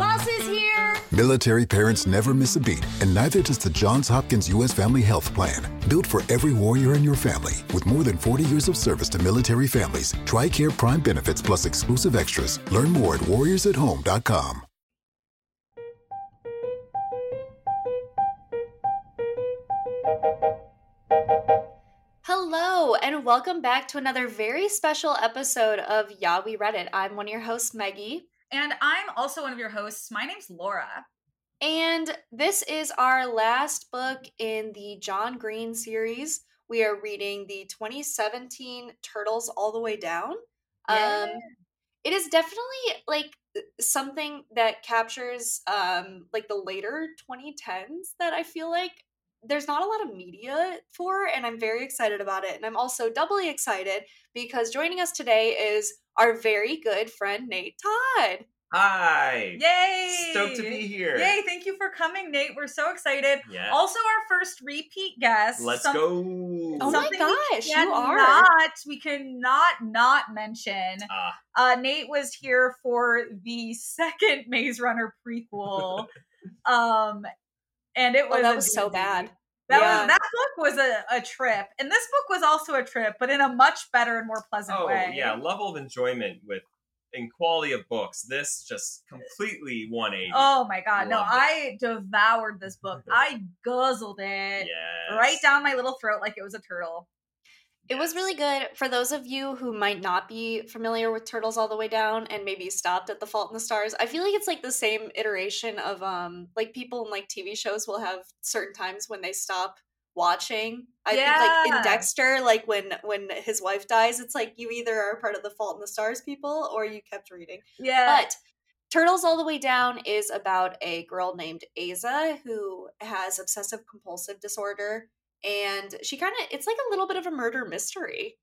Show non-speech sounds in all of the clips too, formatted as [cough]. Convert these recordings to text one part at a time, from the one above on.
Bus is here! Military parents never miss a beat, and neither does the Johns Hopkins U.S. Family Health Plan. Built for every warrior in your family, with more than 40 years of service to military families, TRICARE Prime benefits plus exclusive extras. Learn more at warriorsathome.com. Hello, and welcome back to another very special episode of Yeah, We Read It. I'm one of your hosts, Meggie. And I'm also one of your hosts. My name's Laura. And this is our last book in the John Green series. We are reading the 2017 Turtles All the Way Down. Yeah. Um, it is definitely like something that captures um like the later 2010s that I feel like there's not a lot of media for and I'm very excited about it and I'm also doubly excited because joining us today is our very good friend Nate Todd. Hi. Yay! Stoked to be here. Yay! Thank you for coming, Nate. We're so excited. Yeah. Also, our first repeat guest. Let's Some- go. Oh my gosh, we you are. cannot, We cannot not mention. Ah, Uh, Nate was here for the second Maze Runner prequel, [laughs] um, and it was Oh, that was so bad. That Yeah. was that book was a, a trip, and this book was also a trip, but in a much better and more pleasant oh way. yeah, level of enjoyment with in quality of books. This just completely 180. Oh my god, no! It. I devoured this book. [laughs] I guzzled it yes. right down my little throat like it was a turtle. It was really good. For those of you who might not be familiar with Turtles All the Way Down and maybe stopped at The Fault in the Stars, I feel like it's like the same iteration of um like people in like TV shows will have certain times when they stop watching. I think like in Dexter, like when when his wife dies, it's like you either are part of the Fault in the Stars people or you kept reading. Yeah, But Turtles All the Way Down is about a girl named Aza who has obsessive compulsive disorder. And she kind of, it's like a little bit of a murder mystery.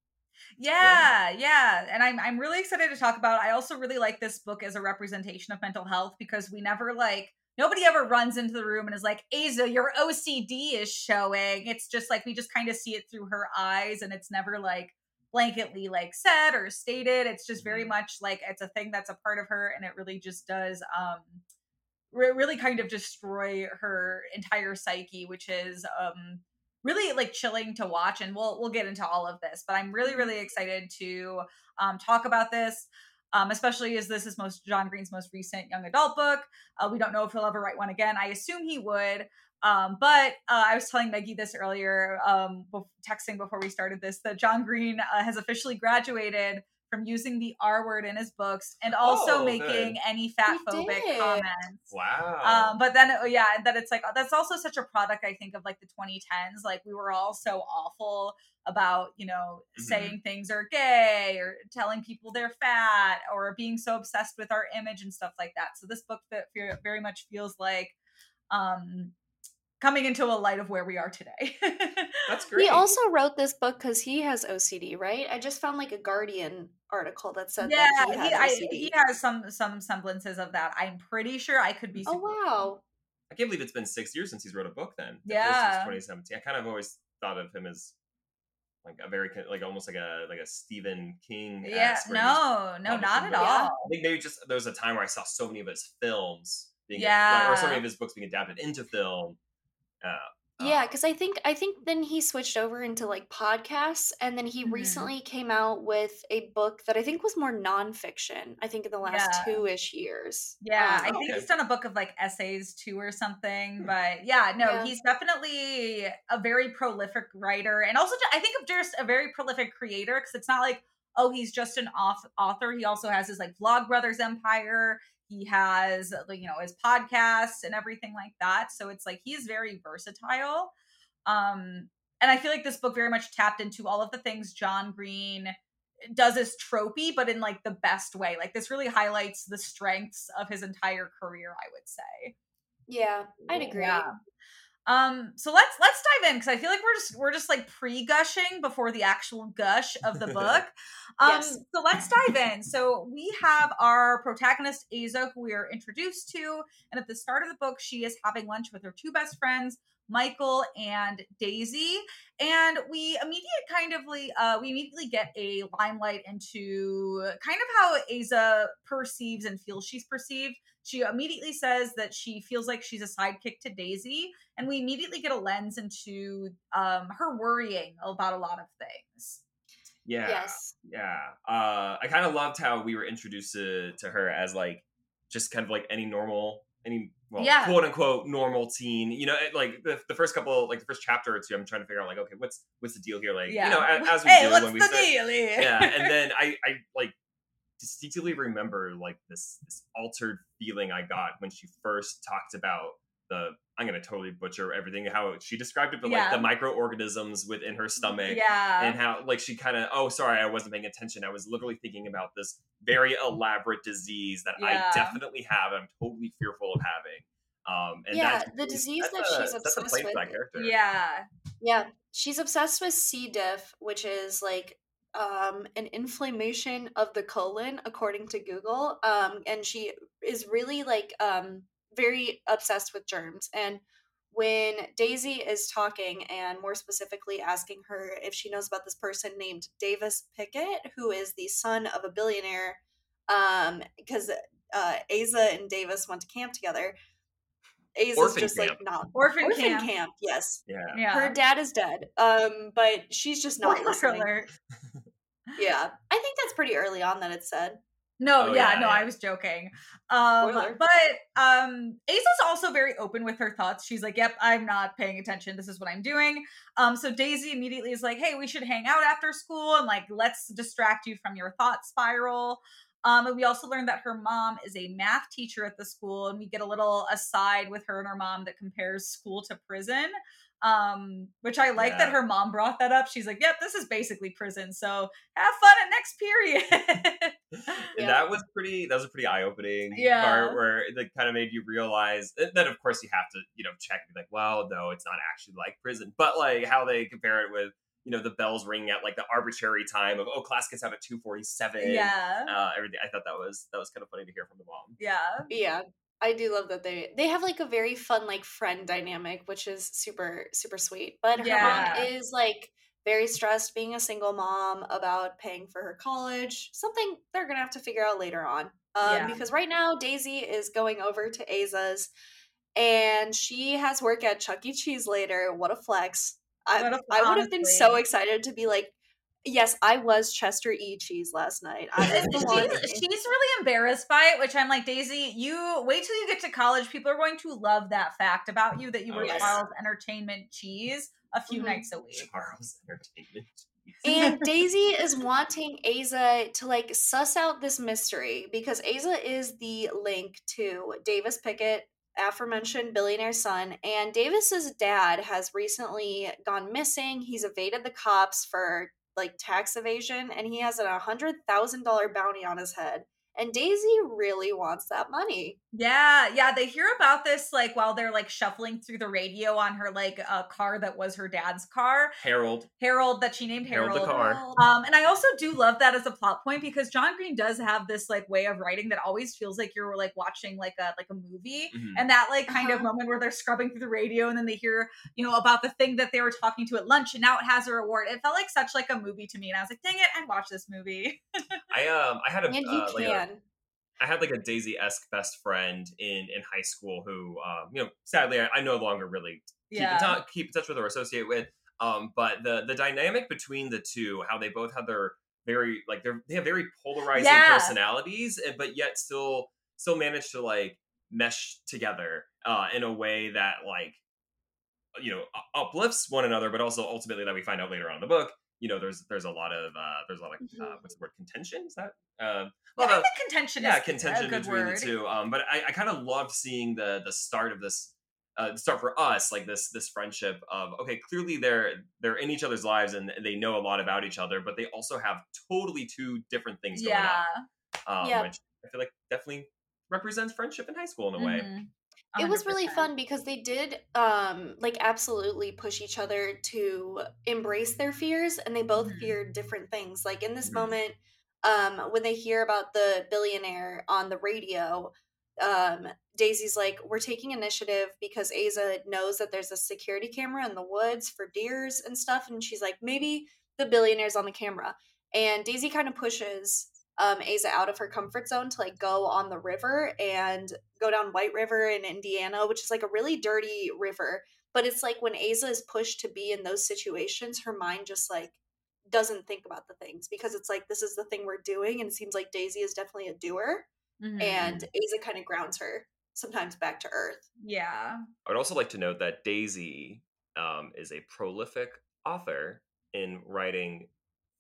yeah, yeah, and I'm I'm really excited to talk about. it. I also really like this book as a representation of mental health because we never like nobody ever runs into the room and is like, Aza, your OCD is showing. It's just like we just kind of see it through her eyes, and it's never like blanketly like said or stated. It's just very Mhm. much like it's a thing that's a part of her, and it really just does um re- really kind of destroy her entire psyche, which is um really like chilling to watch and we'll we'll get into all of this but i'm really really excited to um, talk about this um, especially as this is most john green's most recent young adult book. Uh, we don't know if he'll ever write one again. I assume he would um, but uh, i was telling meggie this earlier um, texting before we started this that john green uh, has officially graduated from using the r word in his books and also Oh, making good. any fat phobic comments Wow. um, but then uh, yeah, that it's like that's also such a product I think of like the 2010s. Like we were all so awful about you know Mhm. saying things are gay or telling people they're fat or being so obsessed with our image and stuff like that. So this book very much feels like um coming into a light of where we are today. [laughs] That's great. He also wrote this book because he has OCD, right? I just found like a Guardian article that said yeah, that he, he I, he has some some semblances of that. I'm pretty sure I could be. oh, wow. I can't believe it's been six years since he's wrote a book. Then Yeah. first was 2017. I kind of always thought of him as like a very like almost like a like a Stephen King. Yeah, no, no, not at all. books. I think maybe just there was a time where I saw so many of his films being Yeah. like, or so many of his books being adapted into film. Uh, Yeah, because I think I think then he switched over into like podcasts, and then he Mhm. recently came out with a book that I think was more nonfiction. I think in the last Yeah. two ish years. Yeah, I Um, think Okay. he's done a book of like essays too or something. Hmm. But yeah, no, Yeah. he's definitely a very prolific writer and also I think of just a very prolific creator because it's not like, oh, he's just an auth- author. He also has his like Vlog Brothers empire. He has you know, his podcasts and everything like that. So it's like he's very versatile. Um, and I feel like this book very much tapped into all of the things John Green does as tropey, but in like the best way. Like this really highlights the strengths of his entire career, I would say. Yeah, I'd agree. Yeah. Um, so let's let's dive in because I feel like we're just we're just like pre-gushing before the actual gush of the book. [laughs] Um, Yes. so let's dive in. So we have our protagonist Aza, who we are introduced to, and at the start of the book, she is having lunch with her two best friends, Michael and Daisy, and we immediately kind of uh, we immediately get a limelight into kind of how Aza perceives and feels she's perceived. She immediately says that she feels like she's a sidekick to Daisy, and we immediately get a lens into um, her worrying about a lot of things. Yeah. Yes. Yeah. Uh, I kind of loved how we were introduced to, to her as like just kind of like any normal, any well, Yeah. quote unquote normal teen. You know, it- like the, the first couple, like the first chapter or two, I'm trying to figure out like, okay, what's what's the deal here? Like, you know, as, [laughs] as we hey, do what's when we the start, deal here? yeah and [laughs] then i i like distinctly remember like this this altered feeling i got when she first talked about the i'm gonna totally butcher everything how she described it but like the microorganisms within her stomach yeah, and how like she kind of oh sorry i wasn't paying attention i was literally thinking about this very elaborate disease that Yeah. i definitely have i'm totally fearful of having um and Yeah, the disease that's that a- she's that's obsessed place with. that character yeah, Yeah, she's obsessed with C. diff, which is like um, an inflammation of the colon, according to Google. Um, and she is really like um, very obsessed with germs. And when Daisy is talking, and more specifically asking her if she knows about this person named Davis Pickett, who is the son of a billionaire, um, because uh, Aza and Davis went to camp together. Aza's Orphan just camp. like not orphan, orphan camp. camp. Yes, yeah Yeah, her dad is dead. Um, but she's just not Spoiler listening. alert. [laughs] Yeah, I think that's pretty early on that it's said. No, Oh, yeah, yeah, no, yeah. I was joking. Um, Spoiler. but um, Aza's also very open with her thoughts. She's like, "Yep, I'm not paying attention. This is what I'm doing." Um, so Daisy immediately is like, "Hey, we should hang out after school and like let's distract you from your thought spiral." Um, and we also learned that her mom is a math teacher at the school, and we get a little aside with her and her mom that compares school to prison. Um, which I like that her mom brought that up. She's like, "Yep, this is basically prison. So have fun at next period." [laughs] Yeah. that was pretty that was a pretty eye-opening Yeah. part where it kind of made you realize and then of course you have to you know check and be like well no it's not actually like prison but like how they compare it with you know the bells ringing at like the arbitrary time of oh class gets out at 247 yeah. uh everything i thought that was that was kind of funny to hear from the mom Yeah. Yeah, I do love that they they have like a very fun like friend dynamic, which is super super sweet. But her Yeah. mom is like very stressed being a single mom about paying for her college. Something they're gonna have to figure out later on. Um, Yeah. because right now Daisy is going over to Aza's, and she has work at Chuck E. Cheese later. What a flex! I I would have been so excited to be like. Yes, I was Chester E. Cheese last night. I was the one. she's, she's really embarrassed by it, which I'm like, Daisy, you wait till you get to college. People are going to love that fact about you that you Oh, were yes. Charles Entertainment Cheese a few Mhm. nights a week. charles entertainment and Daisy is wanting Aza to like suss out this mystery because Aza is the link to Davis Pickett, aforementioned billionaire son, and Davis's dad has recently gone missing. He's evaded the cops for like tax evasion, and he has a hundred thousand dollar bounty on his head. And Daisy really wants that money. Yeah, yeah, they hear about this like while they're like shuffling through the radio on her like uh, car that was her dad's car, harold Harold, that she named Harold Harold. the car. Um, and I also do love that as a plot point because John Green does have this like way of writing that always feels like you're like watching like a like a movie. Mhm. And that like kind of Uh-huh. moment where they're scrubbing through the radio and then they hear, you know, about the thing that they were talking to at lunch and now it has a reward. It felt like such like a movie to me. And I was like, dang it, I'd watch this movie. [laughs] i um i had a And you uh, like a- can. I had like a Daisy esque best friend in in high school who, um, you know, sadly I, I no longer really keep in touch keep in touch with or associate with. Um, but the the dynamic between the two, how they both have their very like they're they have very polarizing Yeah. personalities, but yet still still manage to like mesh together uh, in a way that like you know uplifts one another, but also ultimately that we find out later on in the book. You know, there's there's a lot of uh, there's a lot of uh, Mhm. what's the word contention? Is that uh, Yeah, lot I of- contention yeah is contention a good between word. the two um but i, I kind of loved seeing the the start of this uh start for us like this this friendship of okay clearly they're they're in each other's lives and they know a lot about each other but they also have totally two different things going Yeah. on um which i feel like definitely represents friendship in high school in a way Mhm. it was really fun because they did um like absolutely push each other to embrace their fears and they both Mhm. feared different things like in this Mhm. moment um when they hear about the billionaire on the radio um, Daisy's like, we're taking initiative because Aza knows that there's a security camera in the woods for deers and stuff. And she's like, maybe the billionaire's on the camera. And Daisy kind of pushes um, Aza out of her comfort zone to like go on the river and go down White River in Indiana, which is like a really dirty river. But it's like when Aza is pushed to be in those situations, her mind just like doesn't think about the things because it's like this is the thing we're doing. And it seems like Daisy is definitely a doer. Mm-hmm. And Aza kind of grounds her sometimes back to earth. Yeah. I would also like to note that Daisy um, is a prolific author in writing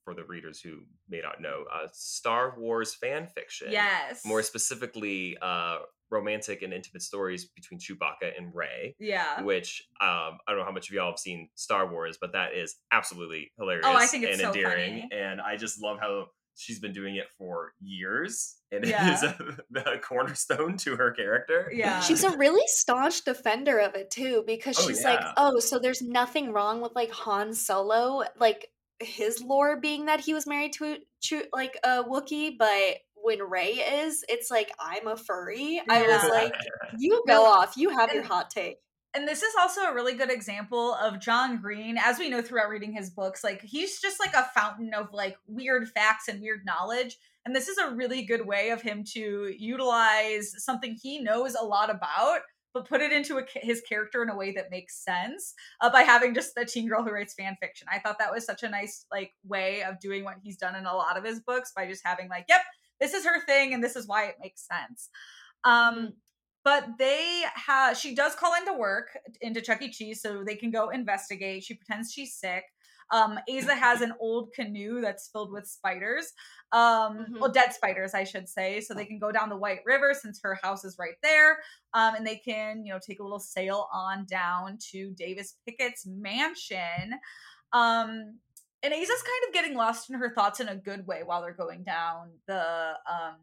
for the readers who may not know uh, Star Wars fan fiction. Yes. More specifically, uh, romantic and intimate stories between Chewbacca and Rey. Yeah. Which um, I don't know how much of y'all have seen Star Wars, but that is absolutely hilarious. Oh, I think it's and so endearing. funny. And I just love how she's been doing it for years and Yeah. it is a, a [laughs] cornerstone to her character. Yeah. She's a really staunch defender of it too, because Oh, she's like, oh, so there's nothing wrong with like Han Solo, like his lore being that he was married to to like a Wookiee, but when Rey is, it's like I'm a furry. I was like, [laughs] you go off, you have your hot take. and this is also a really good example of John Green, as we know throughout reading his books, like he's just like a fountain of like weird facts and weird knowledge. And this is a really good way of him to utilize something he knows a lot about, but put it into a, his character in a way that makes sense uh, by having just a teen girl who writes fan fiction. I thought that was such a nice like way of doing what he's done in a lot of his books by just having like, yep, this is her thing and this is why it makes sense. Um, but they have she does call into work into Chuck E. Cheese so they can go investigate. She pretends she's sick. Um, Aza has an old canoe that's filled with spiders, um, Mhm. well, dead spiders, I should say. So they can go down the White River since her house is right there, um, and they can, you know, take a little sail on down to Davis Pickett's mansion. Um, and Aza's kind of getting lost in her thoughts in a good way while they're going down the um,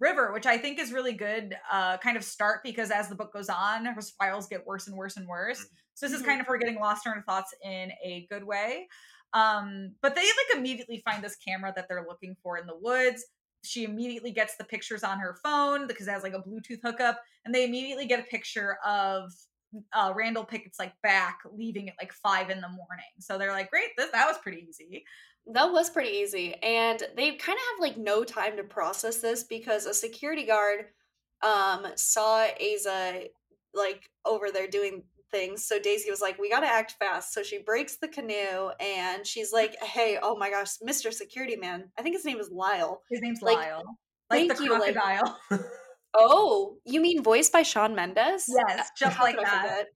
river, which I think is really good uh, kind of start because as the book goes on, her spirals get worse and worse and worse. So this is Mhm. kind of her getting lost in her thoughts in a good way. Um, but they like immediately find this camera that they're looking for in the woods. She immediately gets the pictures on her phone because it has like a Bluetooth hookup, and they immediately get a picture of uh, Randall Pickett's like back leaving at like five in the morning. So they're like, great, this, that was pretty easy. That was pretty easy. And they kind of have like no time to process this because a security guard um saw Aza like over there doing things. So Daisy was like, "We got to act fast." So she breaks the canoe and she's [laughs] like, "Hey, oh my gosh, Mr. Security Man. I think his name is Lyle." His name's Like, Lyle, like the thank you, like- crocodile. [laughs] Oh, you mean voiced by Shawn Mendes? yes, just How like that.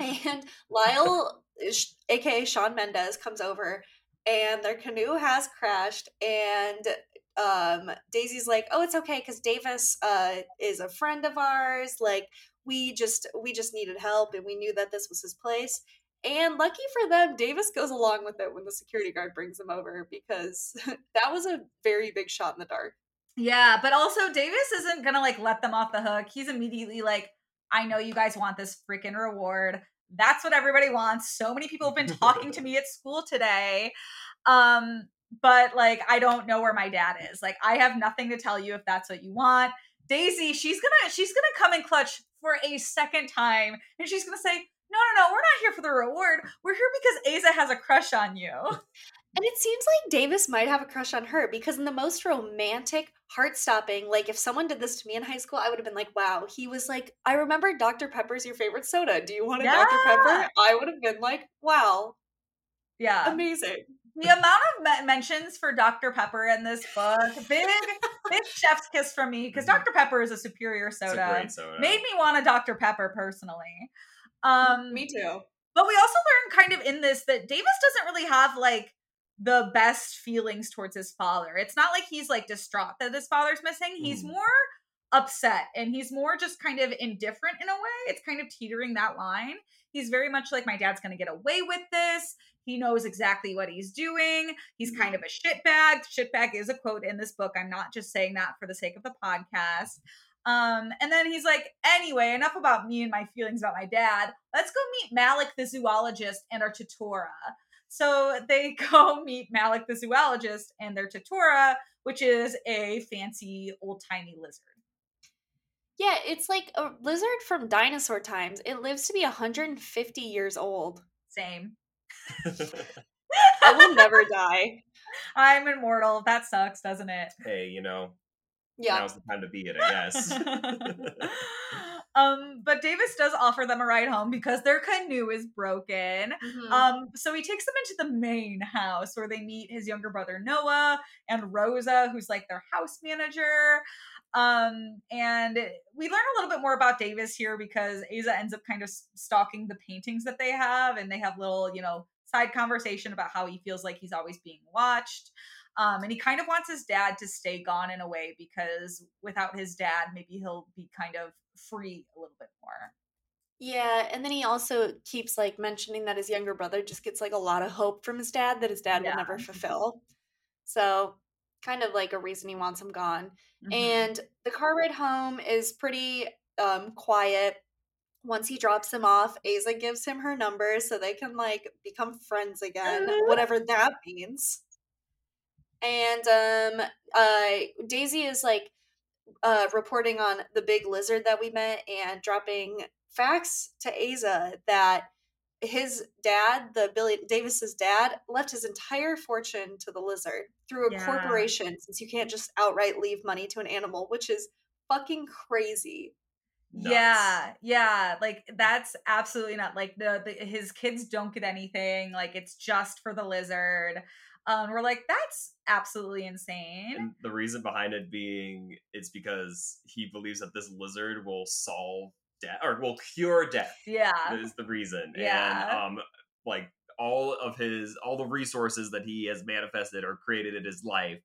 And Lyle, aka Shawn Mendes, comes over and their canoe has crashed. And um, Daisy's like, "Oh, it's okay because Davis uh, is a friend of ours. Like, we just we just needed help, and we knew that this was his place." And lucky for them, Davis goes along with it when the security guard brings him over because [laughs] that was a very big shot in the dark. Yeah, but also Davis isn't gonna like let them off the hook. He's immediately like, I know you guys want this freaking reward. That's what everybody wants. So many people have been talking to [laughs] me at school today. Um, but like I don't know where my dad is. Like I have nothing to tell you if that's what you want. Daisy, she's gonna she's gonna come in clutch for a second time and she's gonna say, No, no, no, we're not here for the reward. We're here because Aza has a crush on you. And it seems like Davis might have a crush on her because in the most romantic, heart stopping, like if someone did this to me in high school, I would have been like, wow, he was like, I remember Dr. Pepper's your favorite soda. Do you want a Dr. Pepper? I would have been like, wow, Yeah. amazing. The amount of me- mentions for Dr. Pepper in this book, big, big [laughs] chef's kiss from me because Dr. Pepper is a superior It's a soda. great soda. Made me want a Dr. Pepper personally. Um, Me too. but we also learn kind of in this that Davis doesn't really have like the best feelings towards his father. It's not like he's like distraught that his father's missing. He's Mhm. more upset and he's more just kind of indifferent in a way. It's kind of teetering that line. He's very much like my dad's going to get away with this. He knows exactly what he's doing. He's kind of a shitbag. Shitbag is a quote in this book. I'm not just saying that for the sake of the podcast. Um, and then he's like, anyway, enough about me and my feelings about my dad. Let's go meet Malik the zoologist and our tuatara. So they [laughs] go meet Malik the zoologist and their tuatara, which is a fancy old timey lizard. Yeah, it's like a lizard from dinosaur times. It lives to be 150 years old. Same. I will [laughs] never die. I'm immortal. That sucks, doesn't it? Hey, you know, Yeah. now's the time to be it, I guess. [laughs] [laughs] um, but Davis does offer them a ride home because their canoe is broken. Mhm. Um, so he takes them into the main house where they meet his younger brother Noah and Rosa, who's like their house manager. Um, and we learn a little bit more about Davis here because Aza ends up kind of stalking the paintings that they have, and they have little, you know, side conversation about how he feels like he's always being watched. Um, and he kind of wants his dad to stay gone in a way because without his dad, maybe he'll be kind of free a little bit more. Yeah, and then he also keeps like mentioning that his younger brother just gets like a lot of hope from his dad that his dad Yeah. will never fulfill. So, kind of like a reason he wants him gone. Mhm. And the car ride home is pretty um quiet. Once he drops him off, Aza gives him her number so they can like become friends again, Mhm. whatever that means. And um uh Daisy is like uh reporting on the big lizard that we met and dropping facts to Aza that his dad, the Billy Davis's dad, left his entire fortune to the lizard through a Yeah. corporation since you can't just outright leave money to an animal, which is fucking crazy. Nuts. Yeah, yeah, like that's absolutely not like the, the his kids don't get anything. Like it's just for the lizard. Um, we're like that's absolutely insane. And the reason behind it being it's because he believes that this lizard will solve death or will cure death. Yeah, Is the reason. Yeah. And um like all of his all the resources that he has manifested or created in his life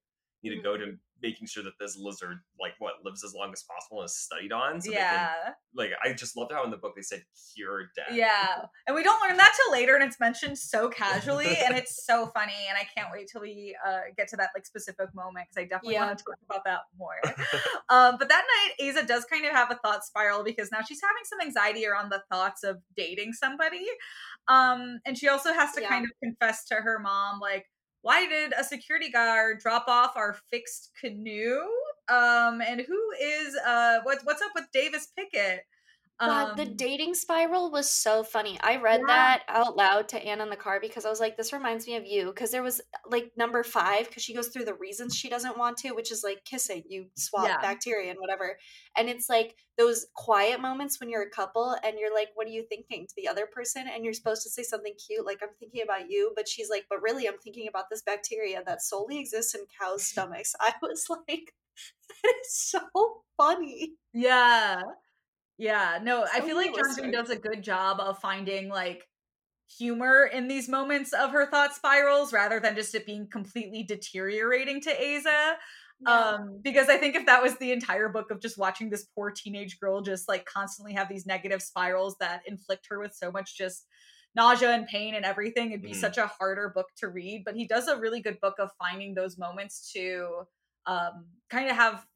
need to go to making sure that this lizard like what lives as long as possible and is studied on. So they can yeah, like I just loved how in the book they said cure death. yeah. And we don't learn that till later, and it's mentioned so casually, [laughs] and it's so funny. And I can't wait till we uh, get to that like specific moment because I definitely Yeah. want to talk about that more. [laughs] um, but that night, Aza does kind of have a thought spiral because now she's having some anxiety around the thoughts of dating somebody. Um, and she also has to Yeah. kind of confess to her mom, like, why did a security guard drop off our fixed canoe? Um, and who is uh what's what's up with Davis Pickett? God, the Um, dating spiral was so funny. I read Yeah. that out loud to Anna in the car because I was like, this reminds me of you. Because there was like number five, because she goes through the reasons she doesn't want to, which is like kissing, you swap Yeah. bacteria and whatever. And it's like those quiet moments when you're a couple and you're like, what are you thinking to the other person? And you're supposed to say something cute, like, I'm thinking about you. But she's like, but really, I'm thinking about this bacteria that solely exists in cows' [laughs] stomachs. I was like, [laughs] that is so funny. Yeah. Yeah. No, I feel like John. Green does a good job of finding like humor in these moments of her thought spirals rather than just it being completely deteriorating to Aza. Um, because I think if that was the entire book of just watching this poor teenage girl just like constantly have these negative spirals that inflict her with so much just nausea and pain and everything, it'd be Mhm. such a harder book to read. But he does a really good book of finding those moments to um kind of have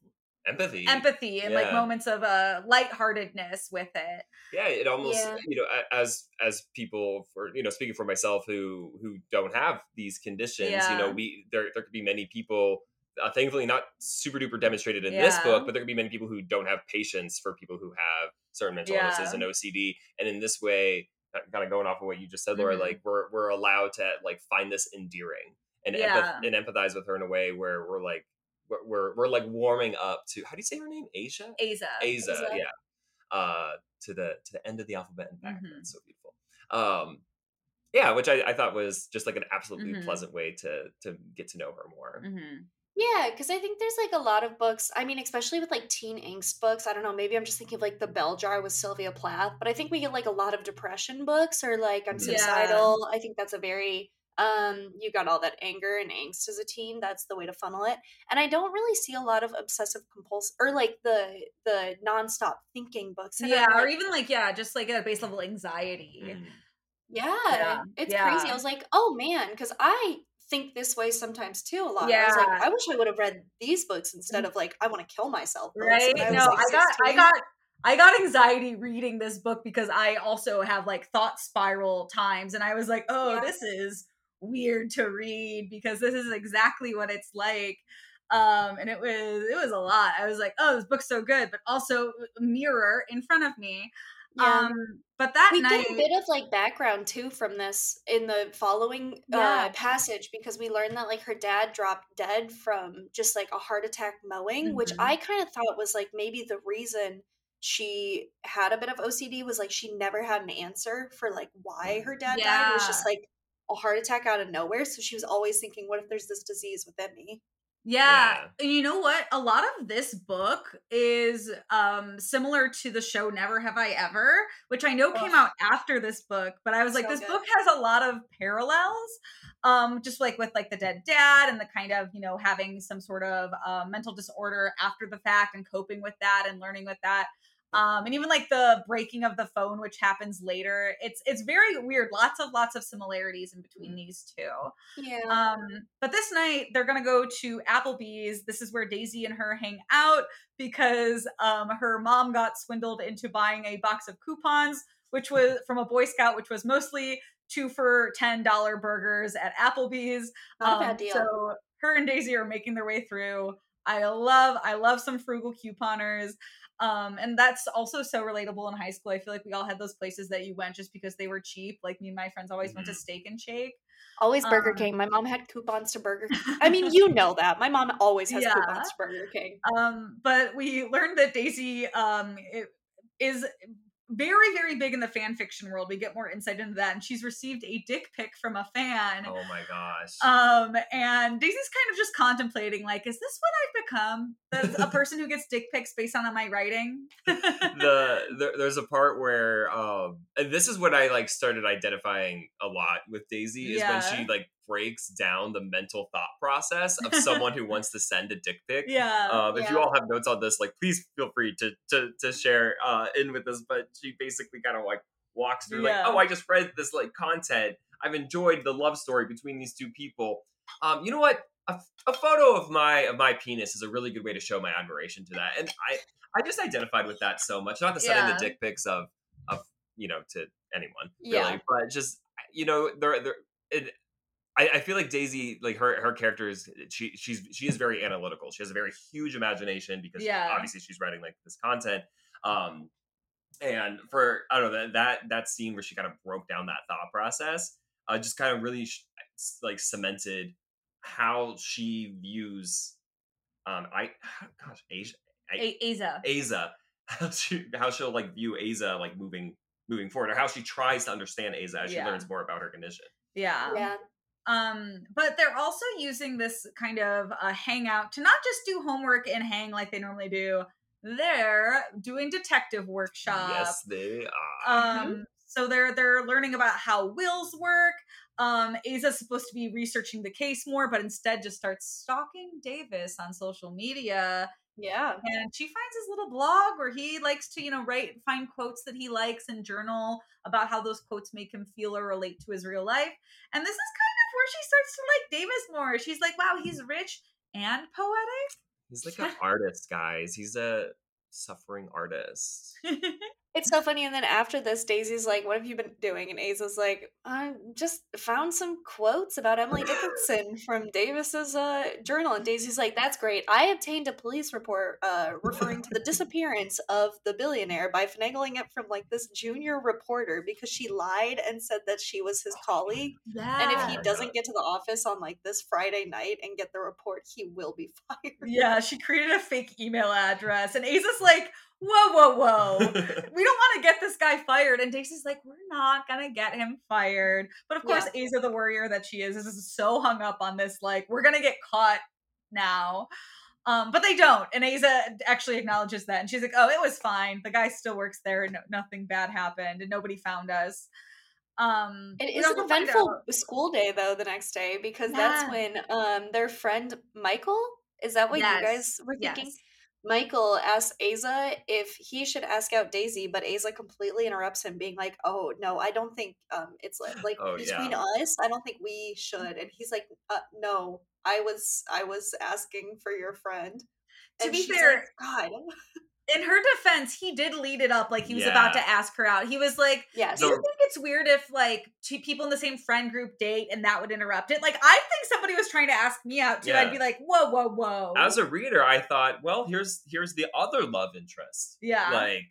Empathy. empathy and like moments of uh lightheartedness with it. yeah it almost Yeah. you know as as people for you know speaking for myself who who don't have these conditions you know we there there could be many people uh, thankfully not super duper demonstrated in this book but there could be many people who don't have patience for people who have certain mental illnesses and ocd and in this way kind of going off of what you just said laura Mhm. like we're we're allowed to like find this endearing and Yeah. empath- and empathize with her in a way where we're like we're, we're we're like warming up to how do you say her name asia Asia. Aza, Aza. yeah. Uh, to the to the end of the alphabet and back. Mhm. It's so beautiful. Um, yeah, which I, I thought was just like an absolutely Mhm. pleasant way to to get to know her more. Mm-hmm. Yeah, because I think there's like a lot of books. I mean, especially with like teen angst books. I don't know. Maybe I'm just thinking of like The Bell Jar with Sylvia Plath, but I think we get like a lot of depression books or like I'm Yeah. suicidal. I think that's a very um you got all that anger and angst as a teen that's the way to funnel it and i don't really see a lot of obsessive compulsive or like the the nonstop thinking books Yeah, or even like yeah, just like a base level anxiety. Mm. yeah, Yeah, it's yeah. crazy i was like oh man because i think this way sometimes too a lot i was like Yeah. i wish i would have read these books instead of like i want to kill myself Right? when no, like, I got I got I got anxiety reading this book because I also have like thought spiral times and I was like, "Oh, Yeah. this is weird to read because this is exactly what it's like." um, and it was it was a lot. I was like, oh, this book's so good, but also a mirror in front of me. Yeah. Um, but that we night, get a bit of like background too from this in the following yeah. uh, passage because we learned that like her dad dropped dead from just like a heart attack mowing, mm-hmm. which I kind of thought was like maybe the reason she had a bit of OCD was like she never had an answer for like why her dad yeah. died. It was just like a heart attack out of nowhere. So she was always thinking, what if there's this disease within me? Yeah. yeah. You know what? A lot of this book is um similar to the show Never Have I Ever, which I know came out after this book, but I was like so this good. book has a lot of parallels. Um just like with like the dead dad and the kind of, you know, having some sort of uh, mental disorder after the fact and coping with that and learning with that um, and even like the breaking of the phone which happens later it's it's very weird lots of lots of similarities in between mm. these two yeah um but this night they're gonna go to applebee's this is where daisy and her hang out because um her mom got swindled into buying a box of coupons which was [laughs] from a boy scout which was mostly two for ten dollar burgers at applebee's Not a bad um, deal. so her and daisy are making their way through I love I love some frugal couponers. Um, and that's also so relatable in high school. I feel like we all had those places that you went just because they were cheap. Like me and my friends always mm-hmm. went to mm-hmm. Steak and Shake. Always Burger um, King. My mom had coupons to Burger King. I mean, you [laughs] know that. My mom always has yeah. coupons to Burger King. Um, but we learned that Daisy um is very very big in the fan fiction world. We get more insight into that. And she's received a dick pic from a fan. Oh my gosh. Um and daisy's kind of just contemplating like is this what i've become? A [laughs] person who gets dick pics based on my writing? [laughs] The, the, there's a part where um and this is what i like started identifying a lot with daisy is yeah. when she like breaks down the mental thought process of someone who wants to send a dick pic. [laughs] Yeah. Um, if yeah. you all have notes on this, like please feel free to to to share uh, in with us. But she basically kind of like walks through yeah. like, oh, I just read this like content. I've enjoyed the love story between these two people. Um, you know what? A, a photo of my of my penis is a really good way to show my admiration to that, and I I just identified with that so much. Not to sending yeah. the dick pics of of you know to anyone really, yeah. but just you know there there it, I, I, feel like Daisy, like her her character is she she's she is very analytical. She has a very huge imagination because yeah. obviously she's writing like this content. Um, and for I don't know that that that scene where she kind of broke down that thought process, uh, just kind of really sh- like cemented how she views um I gosh Asia I, Aza Aza [laughs] how she how she'll like view Aza like moving moving forward or how she tries to understand Aza as yeah. she learns more about her condition. Yeah. Yeah. Um, but they're also using this kind of uh, hangout to not just do homework and hang like they normally do. They're doing detective workshop. Yes, they are. Um, so they're they're learning about how wills work. Um, Aza's supposed to be researching the case more, but instead just starts stalking Davis on social media yeah. And she finds his little blog where he likes to, you know, write, find quotes that he likes and journal about how those quotes make him feel or relate to his real life. And this is kind of where she starts to like Davis more. She's like, wow, he's rich and poetic. He's like an [laughs] artist, guys. He's a suffering artist. [laughs] It's so funny. And then after this, Daisy's like, What have you been doing? And Aza's like, I just found some quotes about Emily [laughs] Dickinson from Davis's uh, journal. And Daisy's like, That's great. I obtained a police report uh, referring to the disappearance of the billionaire by finagling it from like this junior reporter because she lied and said that she was his colleague. Yeah. And if he doesn't get to the office on like this Friday night and get the report, he will be [laughs] fired. Yeah. She created a fake email address. And Aza's like, whoa, whoa, whoa. [laughs] we don't want to get this guy fired. And Daisy's like, we're not going to get him fired. But of course, yeah. Aza, the warrior that she is, is so hung up on this, like, we're going to get caught now. Um, but they don't. And Aza actually acknowledges that. And she's like, oh, it was fine. The guy still works there and no- nothing bad happened and nobody found us. Um, it is an eventful school day though the next day because yeah. that's when um their friend Michael is that what yes. you guys were thinking? Yes. Michael asks Aza if he should ask out Daisy, but Aza completely interrupts him, being like, "Oh no, I don't think um, it's like, like oh, between yeah. us. I don't think we should." And he's like, uh, "No, I was I was asking for your friend." To be fair, like, God. In her defense, he did lead it up like he was yeah. about to ask her out. He was like, "Yes, do you think it's weird if like two people in the same friend group date and that would interrupt it?" Like, I think somebody was trying to ask me out too. Yeah. I'd be like, "Whoa, whoa, whoa!" As a reader, I thought, well, here's here's the other love interest. Yeah, like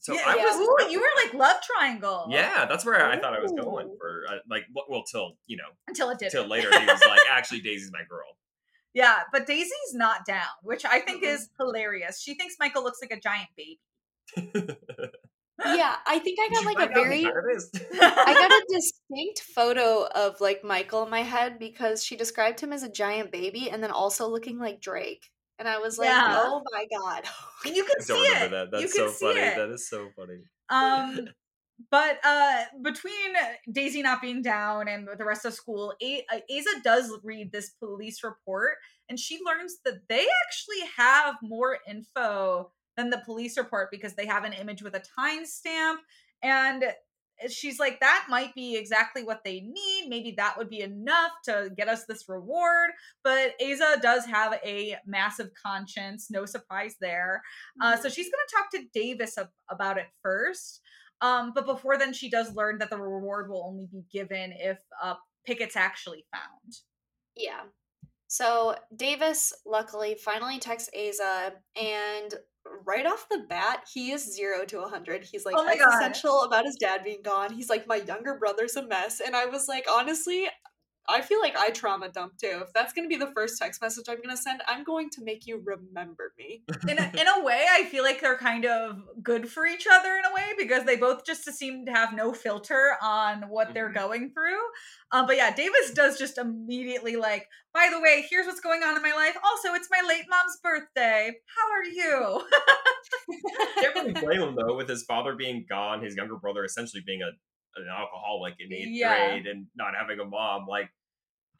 so yeah, I yeah. was. Ooh, you were like love triangle. Yeah, that's where Ooh. I thought I was going for. Uh, like, well, till you know, until it did. Till later, he was [laughs] like, actually, Daisy's my girl. Yeah, but Daisy's not down, which I think mm-hmm. is hilarious. She thinks Michael looks like a giant baby. [laughs] yeah, I think I got like a very I got a [laughs] distinct photo of like Michael in my head because she described him as a giant baby and then also looking like Drake. And I was like, yeah. "Oh my god!" [laughs] you can see it. That. That's so funny. It. That is so funny. Um, but uh, between Daisy not being down and the rest of school, a- uh, Aza does read this police report, and she learns that they actually have more info than the police report because they have an image with a timestamp and she's like that might be exactly what they need. Maybe that would be enough to get us this reward. But aza does have a massive conscience no surprise there. Uh, so mm-hmm. she's going to talk to davis ab- about it first um, but before then she does learn that the reward will only be given if uh, pickett's actually found yeah so davis luckily finally texts aza and right off the bat, he is zero to a hundred. He's like oh existential about his dad being gone. He's like, my younger brother's a mess. And I was like, honestly, I feel like I trauma dump too. If that's going to be the first text message I'm going to send, I'm going to make you remember me. In a, in a way, I feel like they're kind of good for each other in a way because they both just seem to have no filter on what mm-hmm. they're going through. Um, but yeah, Davis does just immediately like, by the way, here's what's going on in my life. Also, it's my late mom's birthday. How are you? [laughs] Can't really blame him though, with his father being gone, his younger brother essentially being a an alcoholic in eighth yeah. grade and not having a mom. Like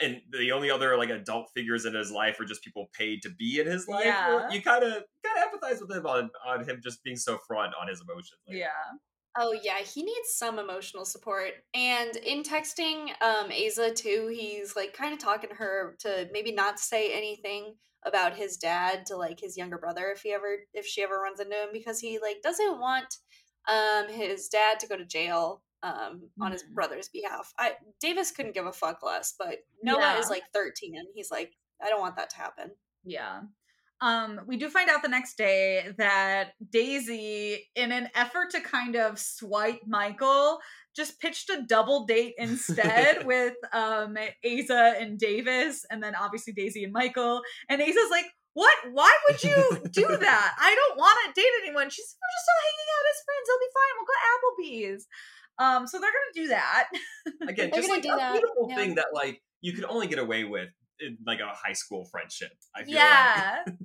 and the only other like adult figures in his life are just people paid to be in his life. Yeah. You kind of kind of empathize with him on on him just being so front on his emotions. Like, yeah. Oh yeah, he needs some emotional support. And in texting um Aza too, he's like kind of talking to her to maybe not say anything about his dad to like his younger brother if he ever if she ever runs into him because he like doesn't want um his dad to go to jail um, on his mm-hmm. brother's behalf. I Davis couldn't give a fuck less, but Noah yeah. is like 13 and he's like, I don't want that to happen. Yeah. Um, we do find out the next day that Daisy, in an effort to kind of swipe Michael, just pitched a double date instead [laughs] with um Aza and Davis, and then obviously Daisy and Michael. And Aza's like, what? Why would you do that? I don't want to date anyone. She's we're just all hanging out as friends. It'll be fine. We'll go to Applebee's. Um, so they're gonna do that. Again, just like a that. beautiful yeah. thing that like you could only get away with in like a high school friendship. I feel yeah. Like.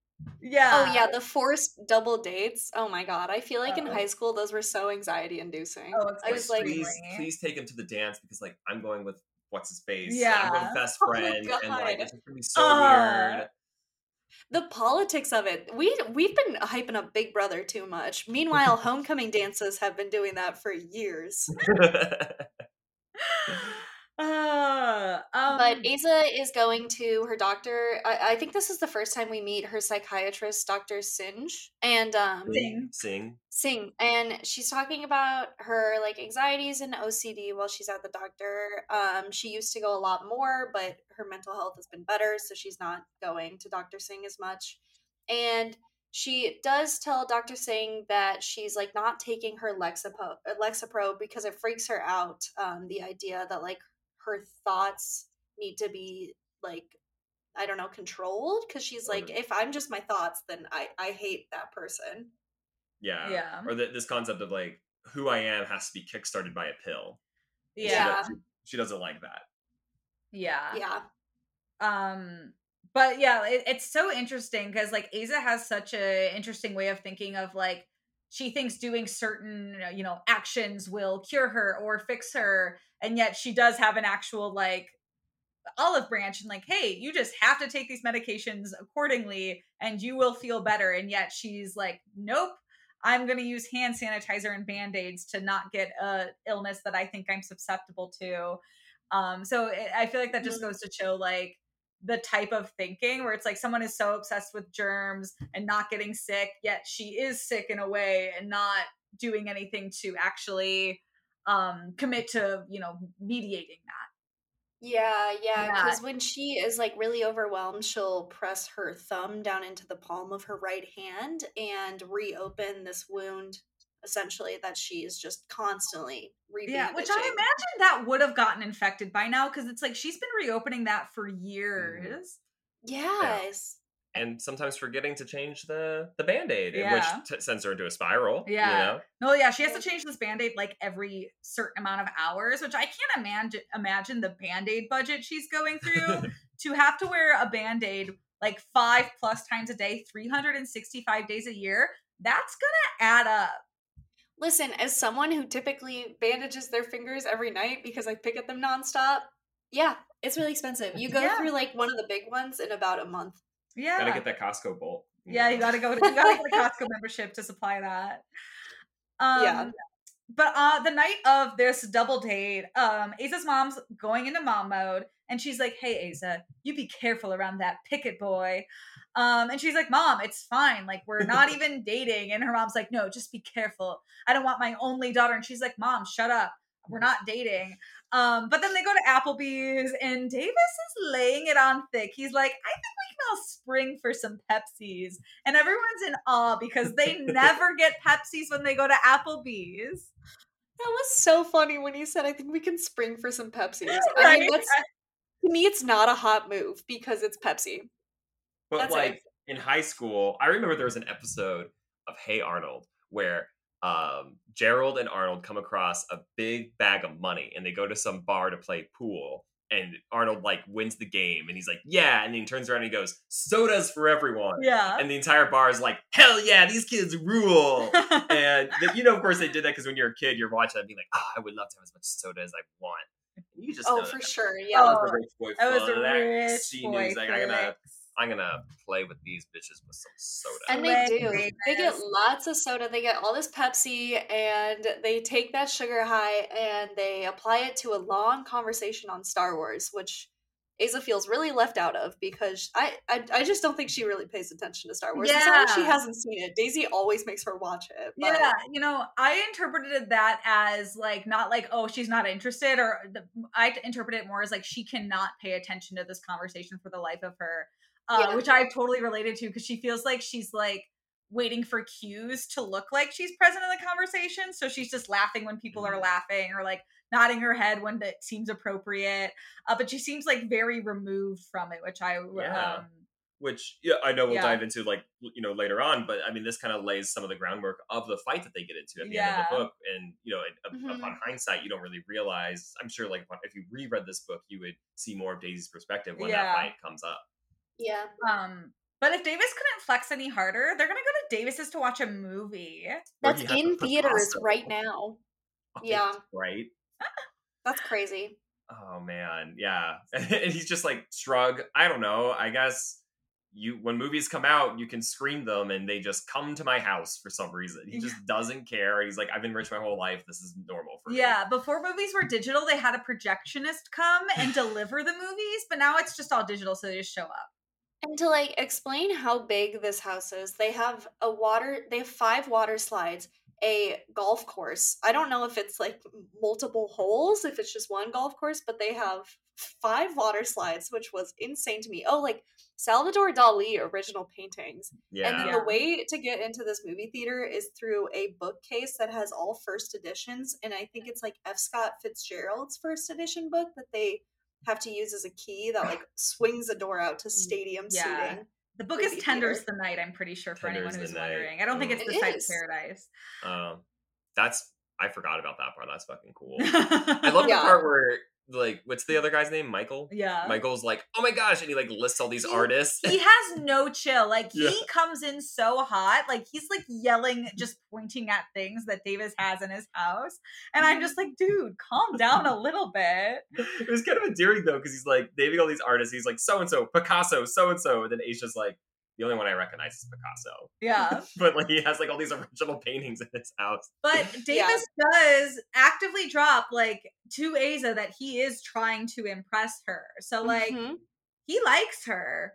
[laughs] yeah. Oh yeah, the forced double dates. Oh my god, I feel like uh in high school those were so anxiety inducing. Oh, I was like, please, please take him to the dance because like I'm going with what's his face. Yeah, I'm going best [laughs] oh friend, oh and like it's gonna be so uh, weird the politics of it. We we've been hyping up Big Brother too much. Meanwhile, [laughs] homecoming dances have been doing that for years. [laughs] [sighs] Uh, um, but Aza is going to her doctor. I, I, think this is the first time we meet her psychiatrist, Dr. Singh, and um, Sing, Sing, Sing, and she's talking about her like anxieties and OCD while she's at the doctor. Um, she used to go a lot more, but her mental health has been better, so she's not going to Dr. Singh as much. And she does tell Dr. Singh that she's like not taking her Lexapro, Lexapro because it freaks her out. Um, the idea that like her thoughts need to be like I don't know controlled because she's like if I'm just my thoughts then I I hate that person. Yeah. Yeah. Or the, this concept of like who I am has to be kickstarted by a pill. Yeah. She, she doesn't like that. Yeah. Yeah. Um but yeah, it, it's so interesting because like Aza has such a interesting way of thinking of like she thinks doing certain you know actions will cure her or fix her and yet she does have an actual like olive branch and like hey you just have to take these medications accordingly and you will feel better and yet she's like nope i'm going to use hand sanitizer and band-aids to not get a illness that i think i'm susceptible to um so it, i feel like that just mm-hmm. goes to show like the type of thinking where it's like someone is so obsessed with germs and not getting sick, yet she is sick in a way and not doing anything to actually um commit to, you know, mediating that. Yeah, yeah, because when she is like really overwhelmed, she'll press her thumb down into the palm of her right hand and reopen this wound essentially that she is just constantly yeah which i imagine that would have gotten infected by now because it's like she's been reopening that for mm-hmm. years. Yes and sometimes forgetting to change the the band-aid yeah. which t- sends her into a spiral yeah you know? no yeah she has to change this band-aid like every certain amount of hours which i can't imagine imagine the band-aid budget she's going through [laughs] to have to wear a band-aid like five plus times a day 365 days a year that's gonna add up listen as someone who typically bandages their fingers every night because i pick at them nonstop yeah it's really expensive you go yeah. through like one of the big ones in about a month yeah. Gotta get that Costco bolt. Yeah, you gotta go. To, you gotta get a Costco membership to supply that. Um, yeah. But uh, the night of this double date, um, Aza's mom's going into mom mode, and she's like, "Hey, Aza, you be careful around that Pickett boy." Um, and she's like, "Mom, it's fine. Like, we're not [laughs] even dating." And her mom's like, "No, just be careful. I don't want my only daughter." And she's like, "Mom, shut up. We're not dating." Um, but then they go to Applebee's and Davis is laying it on thick. He's like, I think we can all spring for some Pepsis. And everyone's in awe because they never [laughs] get Pepsis when they go to Applebee's. That was so funny when you said, I think we can spring for some Pepsis. Right? [laughs] I mean, that's, to me, it's not a hot move because it's Pepsi. But that's like it. in high school, I remember there was an episode of Hey Arnold where um, Gerald and Arnold come across a big bag of money and they go to some bar to play pool. And Arnold like wins the game and he's like, yeah. And then he turns around and he goes, sodas for everyone. Yeah. And the entire bar is like, hell yeah, these kids rule. [laughs] and the, you know, of course, they did that because when you're a kid, you're watching that being like, oh, I would love to have as much soda as I want. You just oh, for sure. Yeah. That was, rich boy was a rich boy like, I'm gonna I'm gonna play with these bitches with some soda. And they do. They get lots of soda. They get all this Pepsi, and they take that sugar high and they apply it to a long conversation on Star Wars, which Aza feels really left out of because I, I, I just don't think she really pays attention to Star Wars. Yeah. she hasn't seen it. Daisy always makes her watch it. But. Yeah, you know, I interpreted that as like not like oh she's not interested, or the, I interpret it more as like she cannot pay attention to this conversation for the life of her uh, yeah. which I've totally related to because she feels like she's like waiting for cues to look like she's present in the conversation. So she's just laughing when people are mm-hmm. laughing or like nodding her head when it seems appropriate. Uh, but she seems like very removed from it, which I yeah. um, which yeah, I know we'll yeah. dive into like you know later on, but I mean this kind of lays some of the groundwork of the fight that they get into at the yeah. end of the book, and you know mm-hmm. upon hindsight, you don't really realize. I'm sure like if you reread this book, you would see more of Daisy's perspective when that fight comes up. Yeah. Um, but if Davis couldn't flex any harder, they're gonna go to Davis's to watch a movie. That's in theaters right now. yeah. Right. [laughs] That's crazy. Oh man, yeah. [laughs] and he's just like shrug. I don't know. I guess you when movies come out, you can screen them and they just come to my house for some reason. He just doesn't care. He's like, I've been rich my whole life. This is normal for yeah, me. Yeah, before movies were digital, they had a projectionist come and deliver the movies, but now it's just all digital, so they just show up. And to like explain how big this house is, they have a water, they have five water slides, a golf course. I don't know if it's like multiple holes, if it's just one golf course, but they have five water slides, which was insane to me. Oh, like Salvador Dali original paintings. Yeah. And then the way to get into this movie theater is through a bookcase that has all first editions. And I think it's like F. Scott Fitzgerald's first edition book that they have to use as a key that like swings a door out to mm, stadium yeah. seating. The book is Tender's theater. the Night, I'm pretty sure, for Tender's anyone who's wondering. I don't think it's the Side of Paradise. Um, that's I forgot about that part. That's fucking cool. [laughs] I love yeah. the part where like what's the other guy's name? Michael? Yeah. Michael's like oh my gosh and he like lists all these he, artists. he has no chill like [laughs] yeah. he comes in so hot like he's like yelling just pointing at things that davis has in his house and i'm just like dude calm down a little bit. [laughs] It was kind of endearing though because he's like naming all these artists he's like so and so picasso so and so and then Aza's like the only one I recognize is Picasso. Yeah. [laughs] but like he has like all these original [laughs] paintings in his house. But [laughs] Davis yeah. does actively drop like to Aza that he is trying to impress her. So like mm-hmm. he likes her.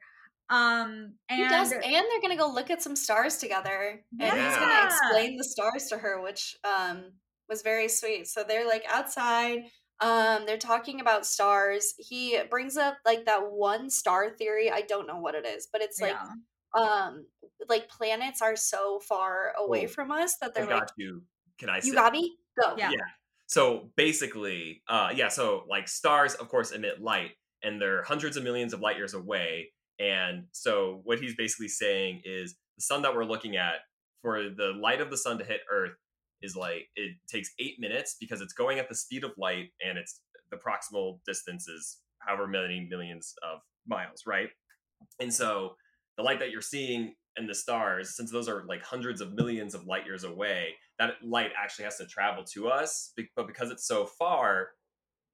Um, and he does, and they're gonna go look at some stars together, and yeah. he's gonna explain the stars to her, which um was very sweet. So they're like outside. Um, they're talking about stars. He brings up like that one star theory. I don't know what it is, but it's like yeah. um like planets are so far away oh, from us that they're I got like you. Can I You got me? Go. Yeah. yeah. So basically, uh yeah, so like stars of course emit light and they're hundreds of millions of light years away. And so what he's basically saying is the sun that we're looking at for the light of the sun to hit earth is like it takes eight minutes because it's going at the speed of light and it's the proximal distance is however many millions of miles, right? And so the light that you're seeing and the stars, since those are like hundreds of millions of light years away, that light actually has to travel to us. But because it's so far,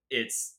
it's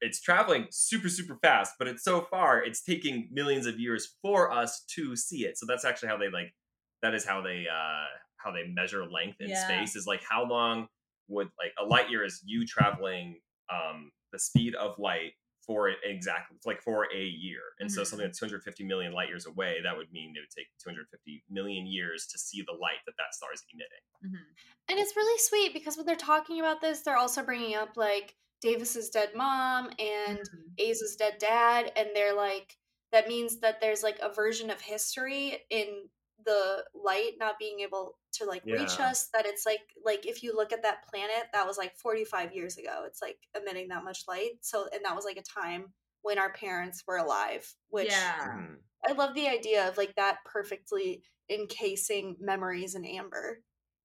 it's traveling super super fast. But it's so far, it's taking millions of years for us to see it. So that's actually how they like. That is how they uh how they measure length in yeah. space is like how long would like a light year is you traveling um the speed of light for exactly like for a year and mm-hmm. so something that's 250 million light years away that would mean it would take 250 million years to see the light that that star is emitting mm-hmm. and it's really sweet because when they're talking about this they're also bringing up like davis's dead mom and mm-hmm. aza's dead dad and they're like that means that there's like a version of history in the light not being able to like yeah. reach us that it's like like if you look at that planet that was like 45 years ago it's like emitting that much light so and that was like a time when our parents were alive which yeah. Mm-hmm. i love the idea of like that perfectly encasing memories in amber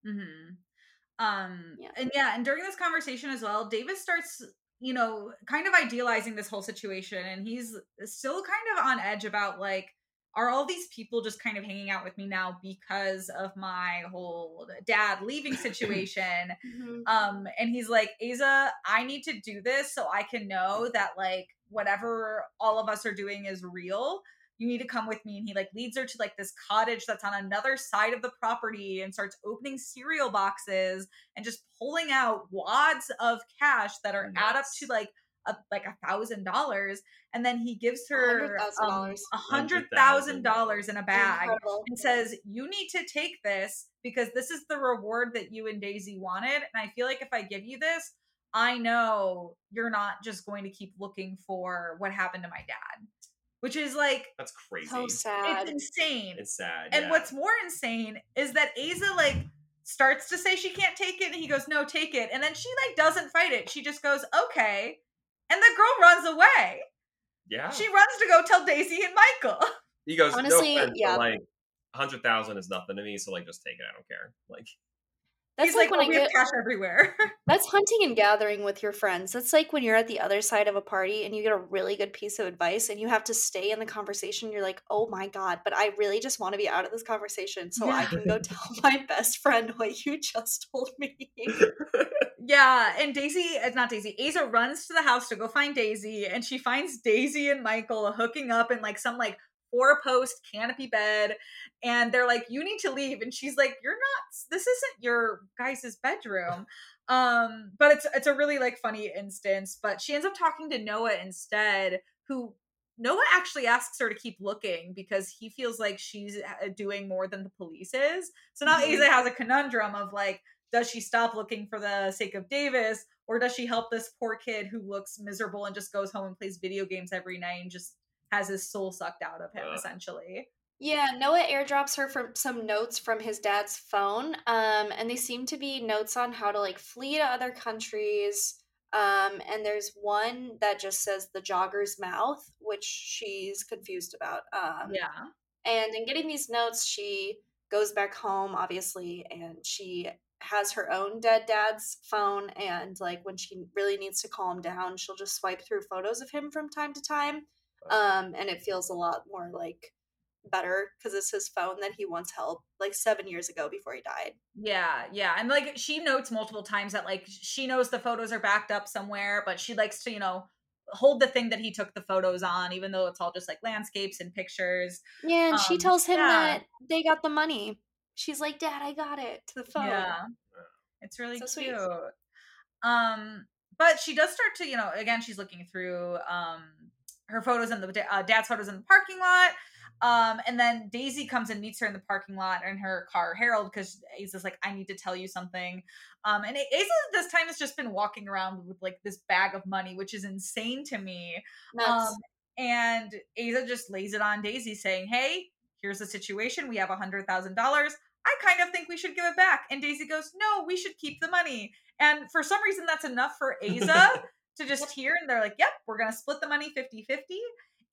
mm-hmm. um yeah. and yeah and during this conversation as well davis starts you know kind of idealizing this whole situation and he's still kind of on edge about like are all these people just kind of hanging out with me now because of my whole dad leaving [laughs] situation? Mm-hmm. um and he's like aza i need to do this so i can know that like whatever all of us are doing is real. You need to come with me. And he like leads her to like this cottage that's on another side of the property and starts opening cereal boxes and just pulling out wads of cash that are add up to like a, like a thousand dollars and then he gives her um, a hundred thousand dollars in a bag Incredible. and says you need to take this because this is the reward that you and daisy wanted and i feel like if i give you this i know you're not just going to keep looking for what happened to my dad which is like that's crazy. so sad. it's insane. It's sad and yeah. what's more insane is that aza like starts to say she can't take it and he goes no take it and then she like doesn't fight it. She just goes okay and the girl runs away. Yeah. She runs to go tell Daisy and Michael. He goes, Honestly, no offense, yeah. like hundred thousand is nothing to me, so like just take it. I don't care. Like that's He's like, like when oh, I get cash everywhere. [laughs] that's hunting and gathering with your friends. That's like when you're at the other side of a party and you get a really good piece of advice and you have to stay in the conversation. You're like, oh my god, but I really just want to be out of this conversation so yeah. I can go tell [laughs] my best friend what you just told me. [laughs] yeah, and Daisy, it's not Daisy. Aza runs to the house to go find Daisy, and she finds Daisy and Michael hooking up in like some like four post canopy bed and they're like you need to leave and she's like you're not this isn't your guys's bedroom um but it's it's a really like funny instance but she ends up talking to noah instead who noah actually asks her to keep looking because he feels like she's uh, doing more than the police is so now mm-hmm. has a conundrum of like does she stop looking for the sake of davis or does she help this poor kid who looks miserable and just goes home and plays video games every night and just has his soul sucked out of him uh. essentially. Yeah, Noah airdrops her from some notes from his dad's phone. Um, and they seem to be notes on how to like flee to other countries. Um, and there's one that just says the jogger's mouth, which she's confused about. Um, yeah. And in getting these notes, she goes back home, obviously, and she has her own dead dad's phone. And like when she really needs to calm down, she'll just swipe through photos of him from time to time um, and it feels a lot more like better because it's his phone that he once held like seven years ago before he died. Yeah, yeah. And like she notes multiple times that like she knows the photos are backed up somewhere, but she likes to, you know, hold the thing that he took the photos on, even though it's all just like landscapes and pictures. Yeah, and um, she tells him yeah. that they got the money. She's like, Dad, I got it to the phone. Yeah. It's really so cute. Sweet. Um, but she does start to, you know, again, she's looking through um her photos in the uh, dad's photos in the parking lot. Um, and then Daisy comes and meets her in the parking lot in her car, Harold, because Aza's like, I need to tell you something. Um, and Aza this time has just been walking around with like this bag of money, which is insane to me. Um, and Aza just lays it on Daisy, saying, Hey, here's the situation. We have a hundred thousand dollars. I kind of think we should give it back. And Daisy goes, No, we should keep the money. And for some reason, that's enough for Aza [laughs] to just hear. And they're like, Yep, we're going to split the money 50 50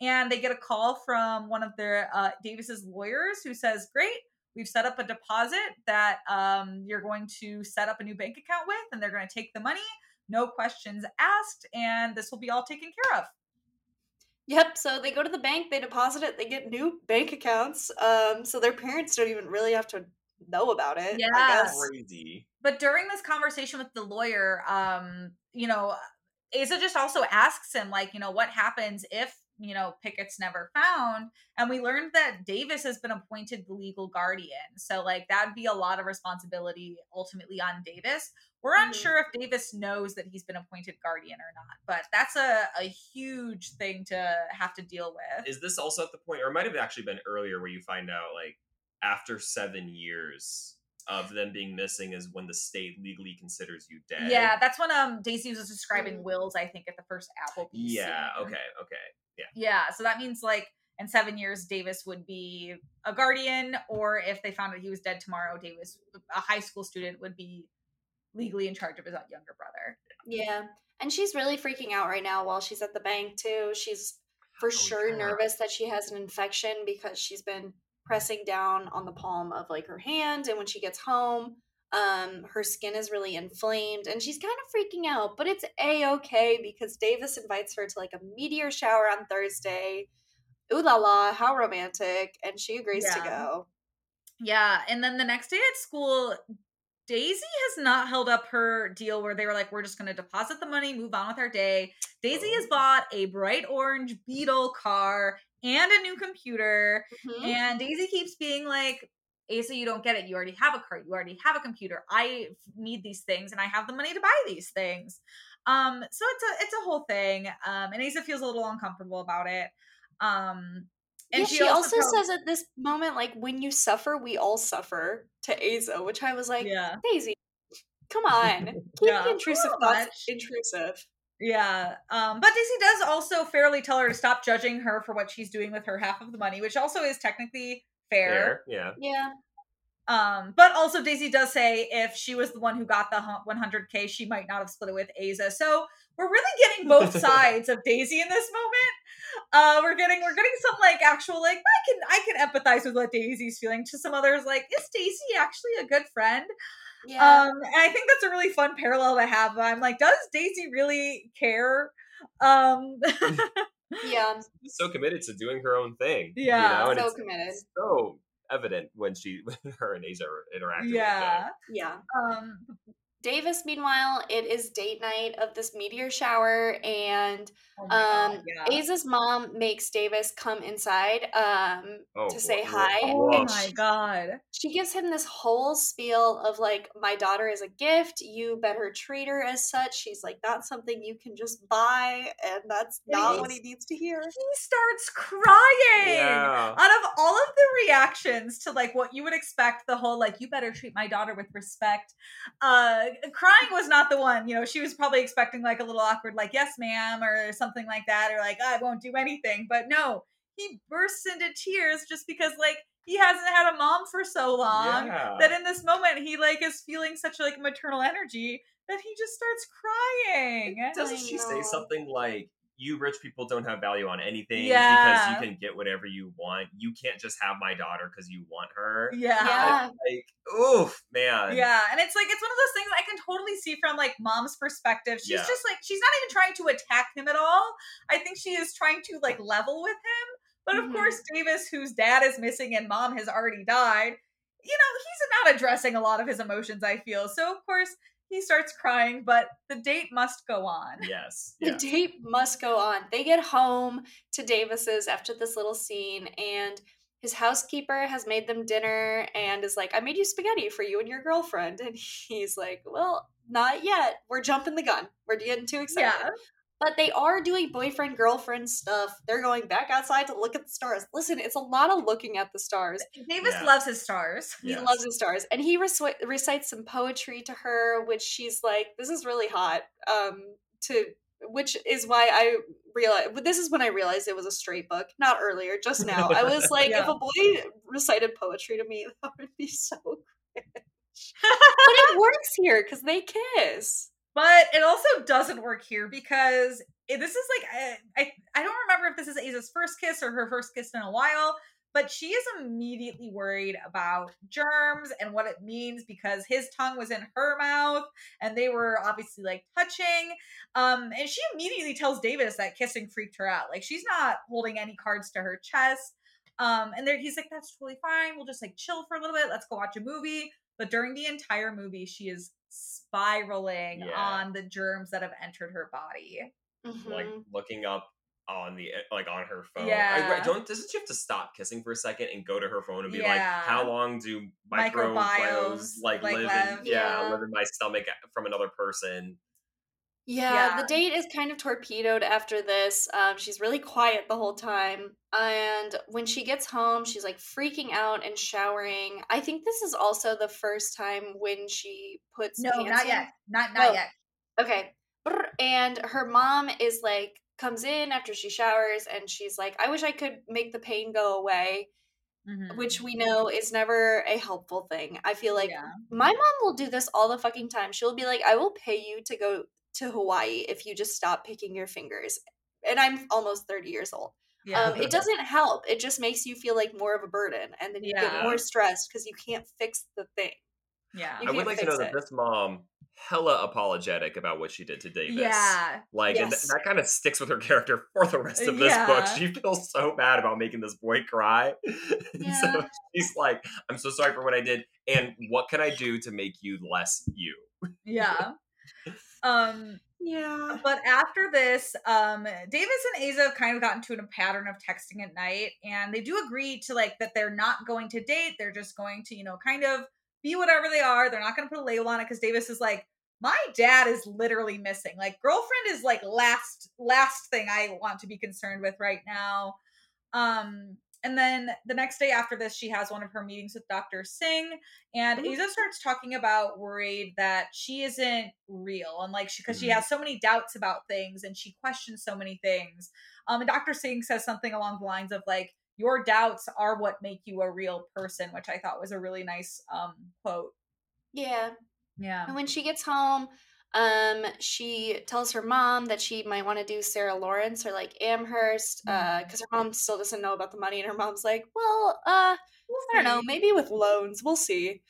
and they get a call from one of their uh, Davis's lawyers who says, "Great, we've set up a deposit that um, you're going to set up a new bank account with, and they're going to take the money, no questions asked, and this will be all taken care of." Yep. So they go to the bank, they deposit it, they get new bank accounts. Um, so their parents don't even really have to know about it. Yeah, crazy. But during this conversation with the lawyer, um, you know, Aza just also asks him, like, you know, what happens if you know, Pickett's never found. And we learned that Davis has been appointed the legal guardian. So, like, that'd be a lot of responsibility ultimately on Davis. We're mm-hmm. unsure if Davis knows that he's been appointed guardian or not, but that's a, a huge thing to have to deal with. Is this also at the point, or it might have actually been earlier, where you find out, like, after seven years, of them being missing is when the state legally considers you dead. Yeah, that's when um Daisy was describing mm. wills, I think, at the first Applebee's. Yeah, scene. okay, okay. Yeah. Yeah. So that means like in seven years, Davis would be a guardian, or if they found out he was dead tomorrow, Davis, a high school student, would be legally in charge of his younger brother. Yeah. And she's really freaking out right now while she's at the bank, too. She's for oh, sure yeah. nervous that she has an infection because she's been pressing down on the palm of like her hand. And when she gets home, um, her skin is really inflamed and she's kind of freaking out, but it's a okay because Davis invites her to like a meteor shower on Thursday. Ooh la la, how romantic. And she agrees yeah. to go. Yeah. And then the next day at school, Daisy has not held up her deal where they were like, we're just going to deposit the money, move on with our day. Daisy has oh. bought a bright orange Beetle car and a new computer. Mm-hmm. And Daisy keeps being like, Aza, you don't get it. You already have a car. You already have a computer. I need these things and I have the money to buy these things. Um, so it's a it's a whole thing. Um, and Aza feels a little uncomfortable about it. Um, and yeah, she, she, also, also says at this moment, like, when you suffer, we all suffer to Aza, which I was like, yeah. Daisy, come [laughs] on. Keep yeah, intrusive thoughts intrusive. Yeah. Um, but Daisy does also fairly tell her to stop judging her for what she's doing with her half of the money, which also is technically fair. fair. Yeah. Yeah. Um, but also Daisy does say if she was the one who got the 100k, she might not have split it with Aza. So we're really getting both [laughs] sides of Daisy in this moment. Uh, we're getting we're getting some like actual like I can I can empathize with what Daisy's feeling. To some others, like is Daisy actually a good friend? Yeah. Um, and I think that's a really fun parallel to have. I'm like, does Daisy really care? Um, [laughs] [laughs] yeah, so committed to doing her own thing. Yeah, you know? so committed. So evident when she when [laughs] her and Aza interact. Yeah, yeah. Um, Davis, meanwhile, it is date night of this meteor shower, and oh um, God, yeah. Aza's mom makes Davis come inside um, oh, to say hi. Oh my God. She gives him this whole spiel of like, my daughter is a gift. You better treat her as such. She's like, that's something you can just buy, and that's not what he needs to hear. He starts crying. Yeah. Out of all of the reactions to like what you would expect, the whole like, you better treat my daughter with respect. Uh, crying was not the one. You know, she was probably expecting like a little awkward, like, yes, ma'am, or something like that, or like, I won't do anything. But no, he bursts into tears just because, like, he hasn't had a mom for so long yeah. that in this moment he like is feeling such like maternal energy that he just starts crying. Doesn't she say something like you rich people don't have value on anything yeah. because you can get whatever you want. You can't just have my daughter because you want her. Yeah. yeah. Like, oof, man. Yeah. And it's like, it's one of those things I can totally see from like mom's perspective. She's yeah. just like, she's not even trying to attack him at all. I think she is trying to like level with him. But of mm-hmm. course, Davis, whose dad is missing and mom has already died, you know, he's not addressing a lot of his emotions, I feel. So, of course, he starts crying, but the date must go on. Yes. Yeah. The date must go on. They get home to Davis's after this little scene, and his housekeeper has made them dinner and is like, I made you spaghetti for you and your girlfriend. And he's like, Well, not yet. We're jumping the gun. We're getting too excited. Yeah. But they are doing boyfriend girlfriend stuff. They're going back outside to look at the stars. Listen, it's a lot of looking at the stars. Davis yeah. loves his stars. He yes. loves his stars, and he recites some poetry to her, which she's like, "This is really hot." Um, to which is why I realized. This is when I realized it was a straight book, not earlier. Just now, I was [laughs] like, yeah. if a boy recited poetry to me, [laughs] that would be so. [laughs] but it works here because they kiss. But it also doesn't work here because this is like I, I, I don't remember if this is Aza's first kiss or her first kiss in a while, but she is immediately worried about germs and what it means because his tongue was in her mouth and they were obviously like touching. Um, and she immediately tells Davis that kissing freaked her out. Like she's not holding any cards to her chest. Um, and there he's like, that's totally fine. We'll just like chill for a little bit. Let's go watch a movie. But during the entire movie, she is spiraling yeah. on the germs that have entered her body. Mm-hmm. Like looking up on the like on her phone. Yeah. I, don't doesn't she have to stop kissing for a second and go to her phone and be yeah. like, how long do microbiomes like, like live, live in yeah, yeah, live in my stomach from another person? Yeah, yeah, the date is kind of torpedoed after this. Um, she's really quiet the whole time. And when she gets home, she's like freaking out and showering. I think this is also the first time when she puts No, not in. yet. Not not oh, yet. Okay. And her mom is like comes in after she showers and she's like, I wish I could make the pain go away. Mm-hmm. Which we know is never a helpful thing. I feel like yeah. my mom will do this all the fucking time. She'll be like, I will pay you to go to Hawaii if you just stop picking your fingers. And I'm almost 30 years old. Yeah. Um, it [laughs] doesn't help. It just makes you feel like more of a burden. And then you yeah. get more stressed because you can't fix the thing. Yeah. I would like to know it. that this mom hella apologetic about what she did to Davis. Yeah. Like, yes. and th- that kind of sticks with her character for the rest of this yeah. book. She feels so bad about making this boy cry. [laughs] Yeah. so she's like, I'm so sorry for what I did. And what can I do to make you less you? Yeah. [laughs] Um, yeah. But after this, um, Davis and Aza have kind of gotten to a pattern of texting at night, and they do agree to like that they're not going to date. They're just going to, you know, kind of be whatever they are. They're not going to put a label on it because Davis is like, my dad is literally missing. Like, girlfriend is like last last thing I want to be concerned with right now. Um, and then the next day after this, she has one of her meetings with Dr. Singh, and mm-hmm. Aza starts talking about worried that she isn't real, and like she because mm-hmm. she has so many doubts about things and she questions so many things. Um, and Dr. Singh says something along the lines of like, "Your doubts are what make you a real person," which I thought was a really nice um quote. Yeah, yeah. And when she gets home, um, she tells her mom that she might want to do Sarah Lawrence or like Amherst, uh, because her mom still doesn't know about the money, and her mom's like, "Well, uh, we'll I don't know, maybe with loans, we'll see."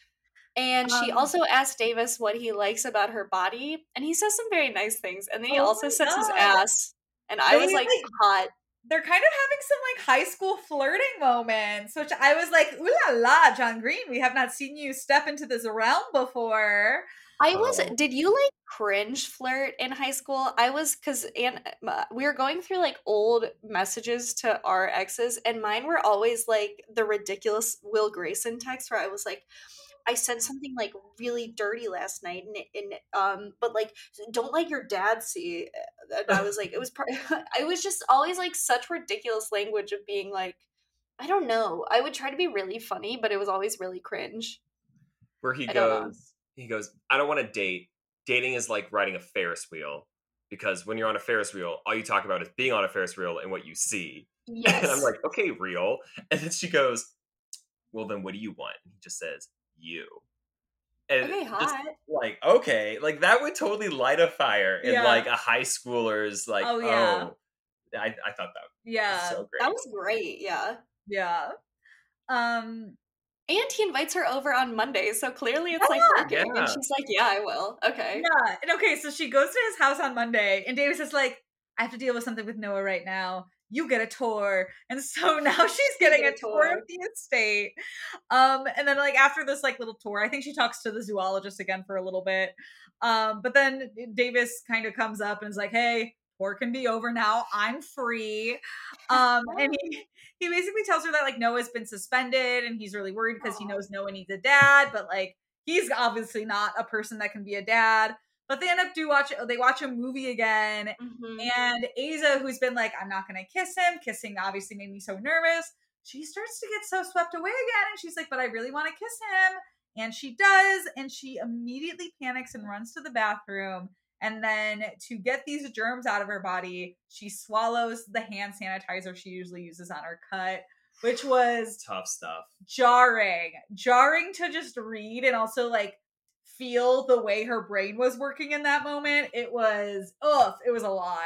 And um, she also asked Davis what he likes about her body, and he says some very nice things, and then he oh also says God. his ass, and I was like, like, hot. They're kind of having some like high school flirting moments, which I was like, "Ooh la la, John Green, we have not seen you step into this realm before." I was. Oh. Did you like cringe flirt in high school? I was because and uh, we were going through like old messages to our exes, and mine were always like the ridiculous Will Grayson text where I was like. I said something like really dirty last night, and, and um, but like don't let your dad see. And I was like, it was [laughs] part. [laughs] I was just always like such ridiculous language of being like, I don't know. I would try to be really funny, but it was always really cringe. Where he goes, he goes, I don't want to date. Dating is like riding a Ferris wheel because when you're on a Ferris wheel, all you talk about is being on a Ferris wheel and what you see. Yes. [laughs] And I'm like, okay, real. [laughs] And then she goes, well, then what do you want? And he just says, you. And okay, hot. like, okay, like that would totally light a fire in yeah. like a high schooler's like, oh, yeah. oh I, I thought that yeah, so great. That was great. Yeah. Yeah. Um, and he invites her over on Monday, so clearly it's like working. Yeah. And she's like, "Yeah, I will." Okay. Yeah, and okay, so she goes to his house on Monday, and Davis is like, "I have to deal with something with Noah right now. You get a tour." And so [laughs] now [laughs] she's getting a, a tour. tour of the estate. Um, and then like after this like little tour, I think she talks to the zoologist again for a little bit. Um, but then Davis kind of comes up and is like, "Hey, tour can be over now. I'm free." [laughs] Um, and he he basically tells her that like Noah's been suspended and he's really worried because he knows Noah needs a dad, but like he's obviously not a person that can be a dad. But they end up do watch they watch a movie again, Mhm. and Aza, who's been like, I'm not gonna kiss him. Kissing obviously made me so nervous. She starts to get so swept away again, and she's like, But I really want to kiss him. And she does, and she immediately panics and runs to the bathroom. And then to get these germs out of her body, she swallows the hand sanitizer she usually uses on her cut, which was Tough stuff. jarring. Jarring to just read and also like feel the way her brain was working in that moment. It was ugh, it was a lot.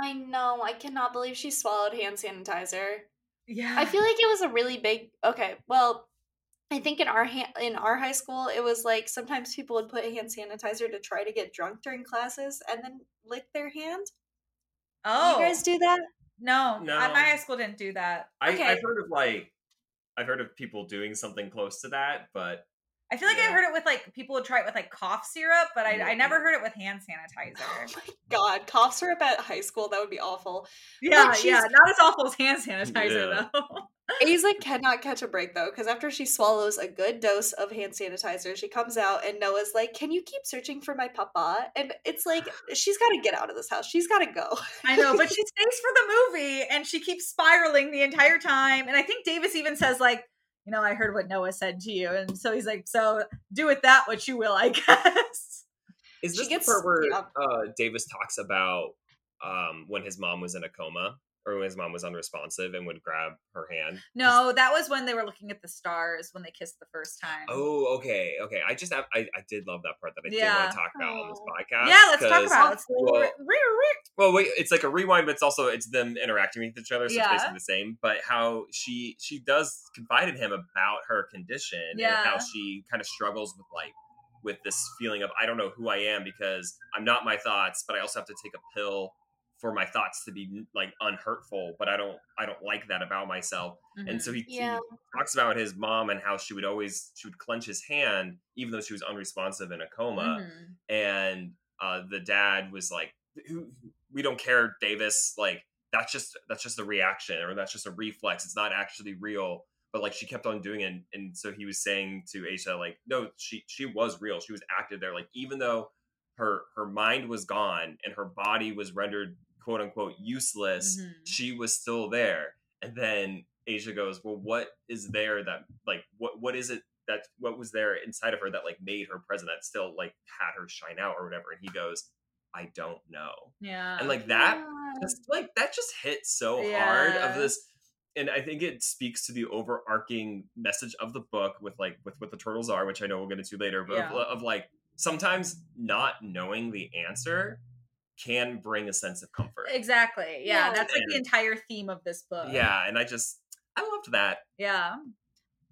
I know. I cannot believe she swallowed hand sanitizer. Yeah. I feel like it was a really big. Okay, well, I think in our ha- in our high school, it was like sometimes people would put hand sanitizer to try to get drunk during classes and then lick their hand. oh You guys oh. do that? no, No. I- my high school didn't do that. I, Okay. I've heard of like, I've heard of people doing something close to that, but I feel like I heard it with like people would try it with like cough syrup, but I, I never heard it with hand sanitizer. Oh sanitizer. my god, cough syrup at high school, that would be awful. Yeah, she's- yeah, not as awful as hand sanitizer Yeah. though. Aza cannot catch a break though, because after she swallows a good dose of hand sanitizer, she comes out and Noah's like, Can you keep searching for my papa? And it's like, she's got to get out of this house. She's got to go. I know, but [laughs] she stays for the movie and she keeps spiraling the entire time. And I think Davis even says, like, you know, I heard what Noah said to you. And so he's like, so do with that what you will, I [laughs] guess. is She this gets- the part where yeah. uh, Davis talks about um, when his mom was in a coma or when his mom was unresponsive and would grab her hand? No, that was when they were looking at the stars when they kissed the first time. Oh, okay, okay. I just have, I, I did love that part that I did Yeah. want to talk about on this Oh. podcast. yeah, let's talk 'cause- about it. It's the well- re- re- re- Well, wait, it's like a rewind, but it's also it's them interacting with each other, so Yeah. it's basically the same. But how she she does confide in him about her condition and how she kind of struggles with like with this feeling of I don't know who I am because I'm not my thoughts, but I also have to take a pill for my thoughts to be like unhurtful. But I don't I don't like that about myself. And so he, he talks about his mom and how she would always she would clench his hand even though she was unresponsive in a coma Mhm. and uh, the dad was like, We don't care, Davis. Like that's just that's just a reaction, or that's just a reflex. It's not actually real." But like she kept on doing it, and, and so he was saying to Aisha, like, "No, she she was real. She was active there. Like even though her her mind was gone and her body was rendered quote unquote useless, Mhm. she was still there." And then Aza goes, "Well, what is there that like what what is it that what was there inside of her that like made her present that still like had her shine out or whatever?" And he goes, "I don't know." Yeah. And like that Yeah. just like that just hit so hard of this and i think it speaks to the overarching message of the book with like with what the turtles are which i know we'll get into later but Yeah. of, of like sometimes not knowing the answer can bring a sense of comfort Exactly. Yeah, Yeah. that's like the entire theme of this book. yeah and i just i loved that Yeah.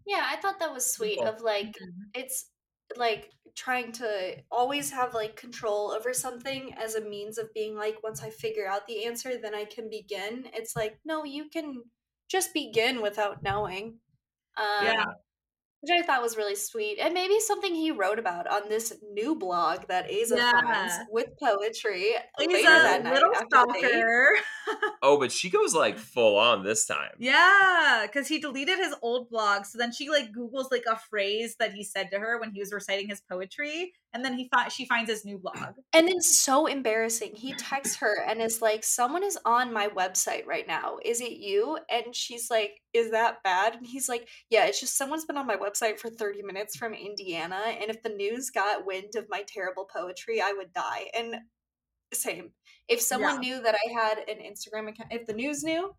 Yeah, I thought that was sweet Cool. of like Mhm. it's like trying to always have like control over something as a means of being like once I figure out the answer then I can begin. It's like no, you can just begin without knowing. Um, Yeah. Which I thought was really sweet. And maybe something he wrote about on this new blog that Aza Yeah. finds with poetry He's later that night little after the date. stalker. [laughs] oh but she goes like full on this time Yeah, because he deleted his old blog. So then she like Googles like a phrase that he said to her when he was reciting his poetry, and then he fi- she finds his new blog. And then so embarrassing. He texts her and is like, Someone is on my website right now. Is it you? And she's like, Is that bad? And he's like, Yeah, it's just someone's been on my website for 30 minutes from Indiana. And if the news got wind of my terrible poetry, I would die. And same. If someone knew that I had an Instagram account, if the news knew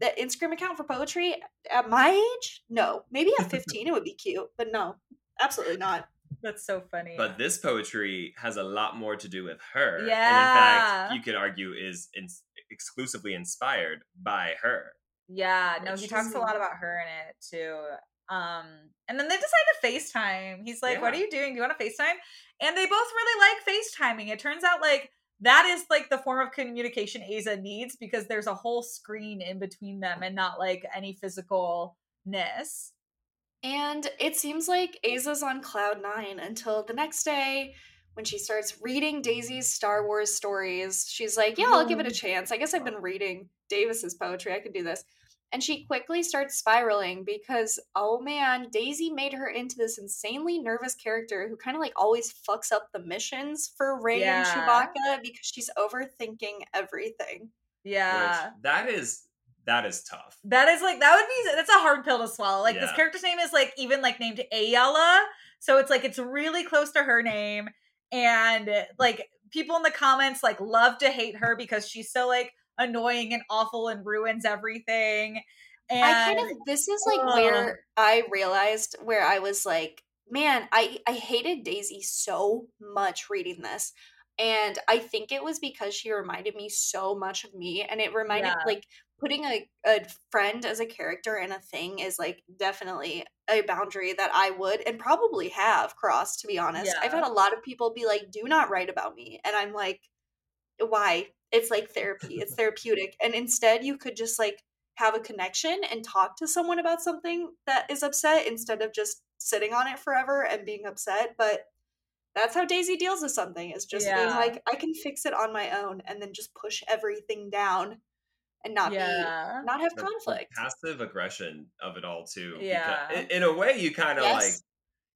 that Instagram account for poetry at my age, no. Maybe at 15 it would be cute, but no, absolutely not. That's so funny. but this poetry has a lot more to do with her Yeah. and in fact you could argue is in- exclusively inspired by her yeah, no, he talks a lot about her in it too. Um, and then they decide to FaceTime. He's like, "What are you doing? Do you want to FaceTime?" And they both really like FaceTiming. It turns out like that is like the form of communication Aza needs because there's a whole screen in between them and not like any physicalness. And it seems like Aza's on cloud nine until the next day when she starts reading Daisy's Star Wars stories. She's like, Yeah, I'll give it a chance. I guess I've been reading Davis's poetry. I could do this. and she quickly starts spiraling because oh man daisy made her into this insanely nervous character who kind of like always fucks up the missions for Rey yeah. and chewbacca because she's overthinking everything yeah Which, that is that is tough that is like that would be that's a hard pill to swallow like yeah. this character's name is like even like named ayala so it's like it's really close to her name and like people in the comments like love to hate her because she's so like annoying and awful and ruins everything. And I kind of this is like uh, where I realized where I was like, man, I I hated Daisy so much reading this. And I think it was because she reminded me so much of me and it reminded yeah. like putting a, a friend as a character in a thing is like definitely a boundary that I would and probably have crossed to be honest. Yeah. I've had a lot of people be like do not write about me and I'm like why? It's like therapy. It's [laughs] therapeutic and instead you could just like have a connection and talk to someone about something that is upset instead of just sitting on it forever and being upset, but that's how Daisy deals with something is just yeah. being like I can fix it on my own and then just push everything down and not yeah. be not have the, conflict. Passive aggression of it all too. Yeah. In, in, a way, you kind of yes. like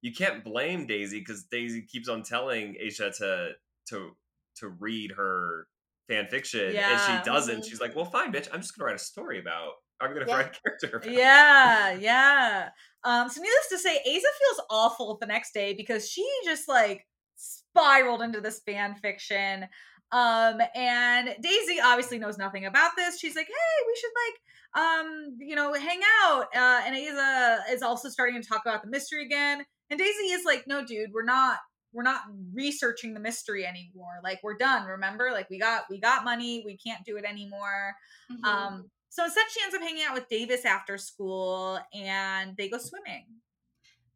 you can't blame Daisy because Daisy keeps on telling Aisha to to to read her fan fiction yeah. and she doesn't. Mm-hmm. She's like, "Well, fine, bitch. I'm just gonna write a story about. I'm gonna yeah. write a character." About. Yeah, yeah. Um. So needless to say, Aza feels awful the next day because she just like spiraled into this fan fiction. Um, and Daisy obviously knows nothing about this. She's like, hey, we should like, um, you know, hang out. Uh, and Aza is also starting to talk about the mystery again. And Daisy is like, no, dude, we're not, we're not researching the mystery anymore. Like we're done. Remember, like we got, we got money. We can't do it anymore. Mm-hmm. Um, so instead, she ends up hanging out with Davis after school, and they go swimming.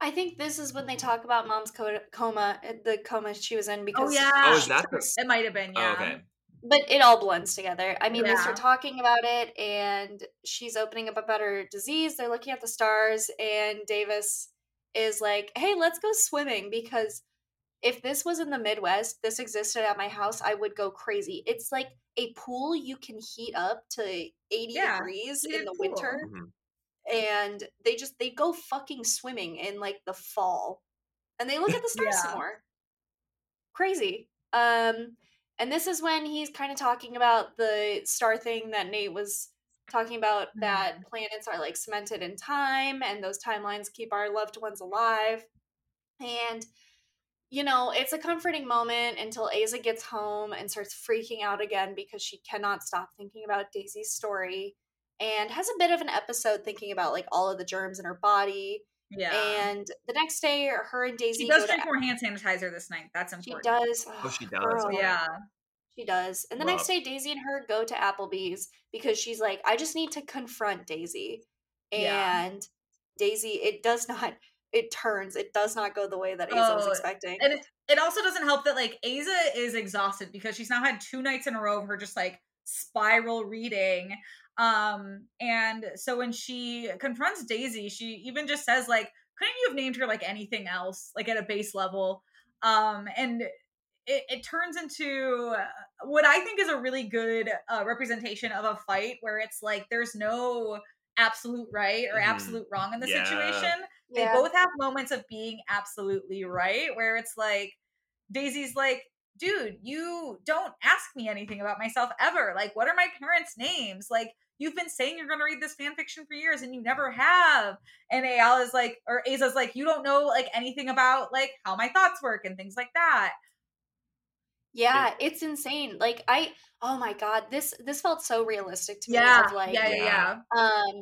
I think this is when they talk about mom's coma, eh, the coma she was in. Oh, because oh yeah, oh, is that the... it might have been yeah. Oh, okay. But it all blends together. I mean, yeah. they start talking about it, and she's opening up about her disease. They're looking at the stars, and Davis is like, "Hey, let's go swimming because." If this was in the Midwest, this existed at my house, I would go crazy. It's like a pool you can heat up to 80 yeah, degrees in the pool. winter. Mm-hmm and they just they go fucking swimming in like the fall and they look at the [laughs] stars yeah. some more crazy um and this is when he's kind of talking about the star thing that nate was talking about mm-hmm. that planets are like cemented in time and those timelines keep our loved ones alive and you know, it's a comforting moment until Aza gets home and starts freaking out again because she cannot stop thinking about Daisy's story and has a bit of an episode thinking about like all of the germs in her body. Yeah. And the next day, her and Daisy. She does drink more hand sanitizer this night. That's important. She does. Oh, she does. Girl. Yeah. She does. And the next day, Daisy and her go to Applebee's because she's like, I just need to confront Daisy. And yeah. Daisy, it does [laughs] not, it turns, it does not go the way that Aza oh, was expecting. And it, it also doesn't help that like Aza is exhausted because she's now had two nights in a row of her just like spiral reading um, and so when she confronts Daisy, she even just says, like, couldn't you have named her like anything else, like at a base level? Um, and it, it turns into uh, what I think is a really good uh, representation of a fight where it's like there's no absolute right or mm-hmm. absolute wrong in the yeah. situation. They yeah. both have moments of being absolutely right, where it's like Daisy's like, dude, you don't ask me anything about myself ever. Like, what are my parents' names? Like, you've been saying you're going to read this fan fiction for years and you never have. And Al is like, or Aza's like, you don't know like anything about like how my thoughts work and things like that. Yeah, it's insane. Like I, oh my god, this this felt so realistic to me. Yeah, of like, yeah, yeah, yeah. Um,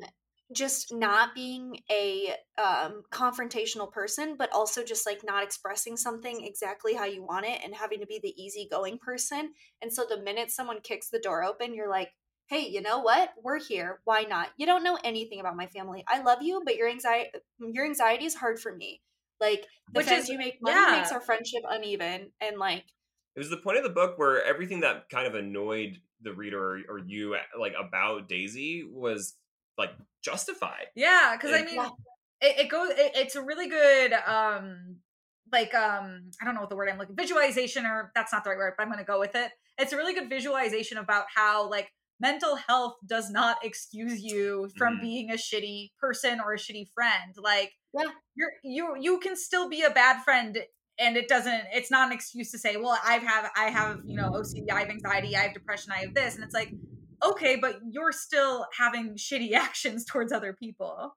just not being a um, confrontational person, but also just like not expressing something exactly how you want it and having to be the easygoing person. And so the minute someone kicks the door open, you're like, hey, you know what? We're here. Why not? You don't know anything about my family. I love you, but your anxiety your anxiety is hard for me. Like the Which is, you make money yeah. makes our friendship uneven and like it was the point of the book where everything that kind of annoyed the reader or, or you like about Daisy was like justified. Yeah, because I mean, yeah. it, it, goes. It, it's a really good, um, like, um, I don't know what the word I'm looking visualization, or that's not the right word, but I'm going to go with it. It's a really good visualization about how like mental health does not excuse you from Mhm. being a shitty person or a shitty friend. Like Yeah. you're you you can still be a bad friend and it doesn't it's not an excuse to say, well, I've have I have, you know, OCD, I have anxiety, I have depression, I have this. And it's like, okay, but you're still having shitty [laughs] actions towards other people.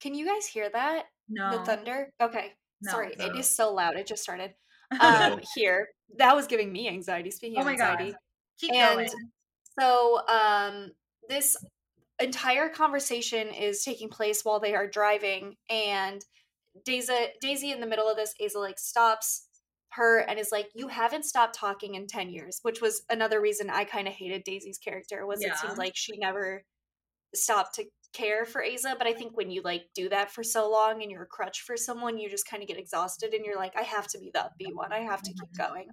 Can you guys hear that? No. The thunder? Okay. No. Sorry, it No. is so loud. It just started. [laughs] Um here. That was giving me anxiety. Speaking Oh of my God. anxiety. Keep and going. So um this entire conversation is taking place while they are driving and Daisy Daisy in the middle of this, Aza like stops her and is like, You haven't stopped talking in 10 years, which was another reason I kind of hated Daisy's character, was Yeah. it seemed like she never stopped to care for Aza. But I think when you like do that for so long and you're a crutch for someone, you just kind of get exhausted and you're like, I have to be the upbeat one. I have to keep going.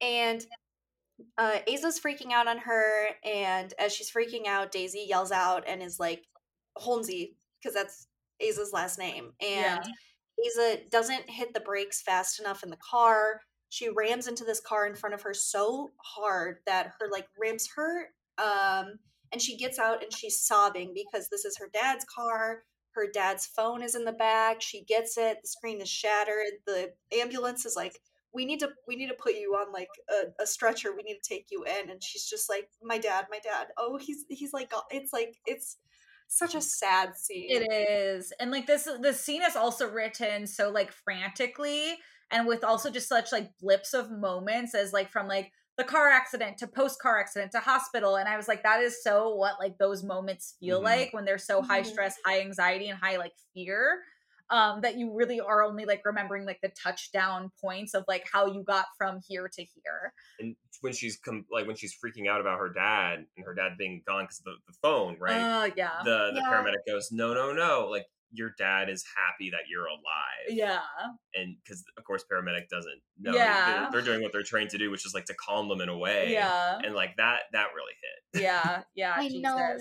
And uh, Aza's freaking out on her, and as she's freaking out, Daisy yells out and is like, Holmesy, because that's Aza's last name. And Aza doesn't hit the brakes fast enough in the car. She rams into this car in front of her so hard that her like ribs hurt. Um, and she gets out and she's sobbing because this is her dad's car. Her dad's phone is in the back. She gets it. The screen is shattered. The ambulance is like, we need to we need to put you on like a, a stretcher. We need to take you in. And she's just like, my dad, my dad. Oh, he's he's like, it's like it's such a sad scene. It is. And like this the scene is also written so like frantically and with also just such like blips of moments as like from like the car accident to post car accident to hospital and I was like that is so what like those moments feel Mhm. like when they're so high Mhm. stress, high anxiety and high like fear. Um, that you really are only like remembering like the touchdown points of like how you got from here to here. and when she's com- like when she's freaking out about her dad and her dad being gone because the, the phone right Uh, yeah. the the Yeah. paramedic goes no no no like your dad is happy that you're alive yeah. and because of course paramedic doesn't know Yeah. they're, they're doing what they're trained to do which is like to calm them in a way Yeah. and like that that really hit Yeah. [laughs] Yeah. I Jesus. know.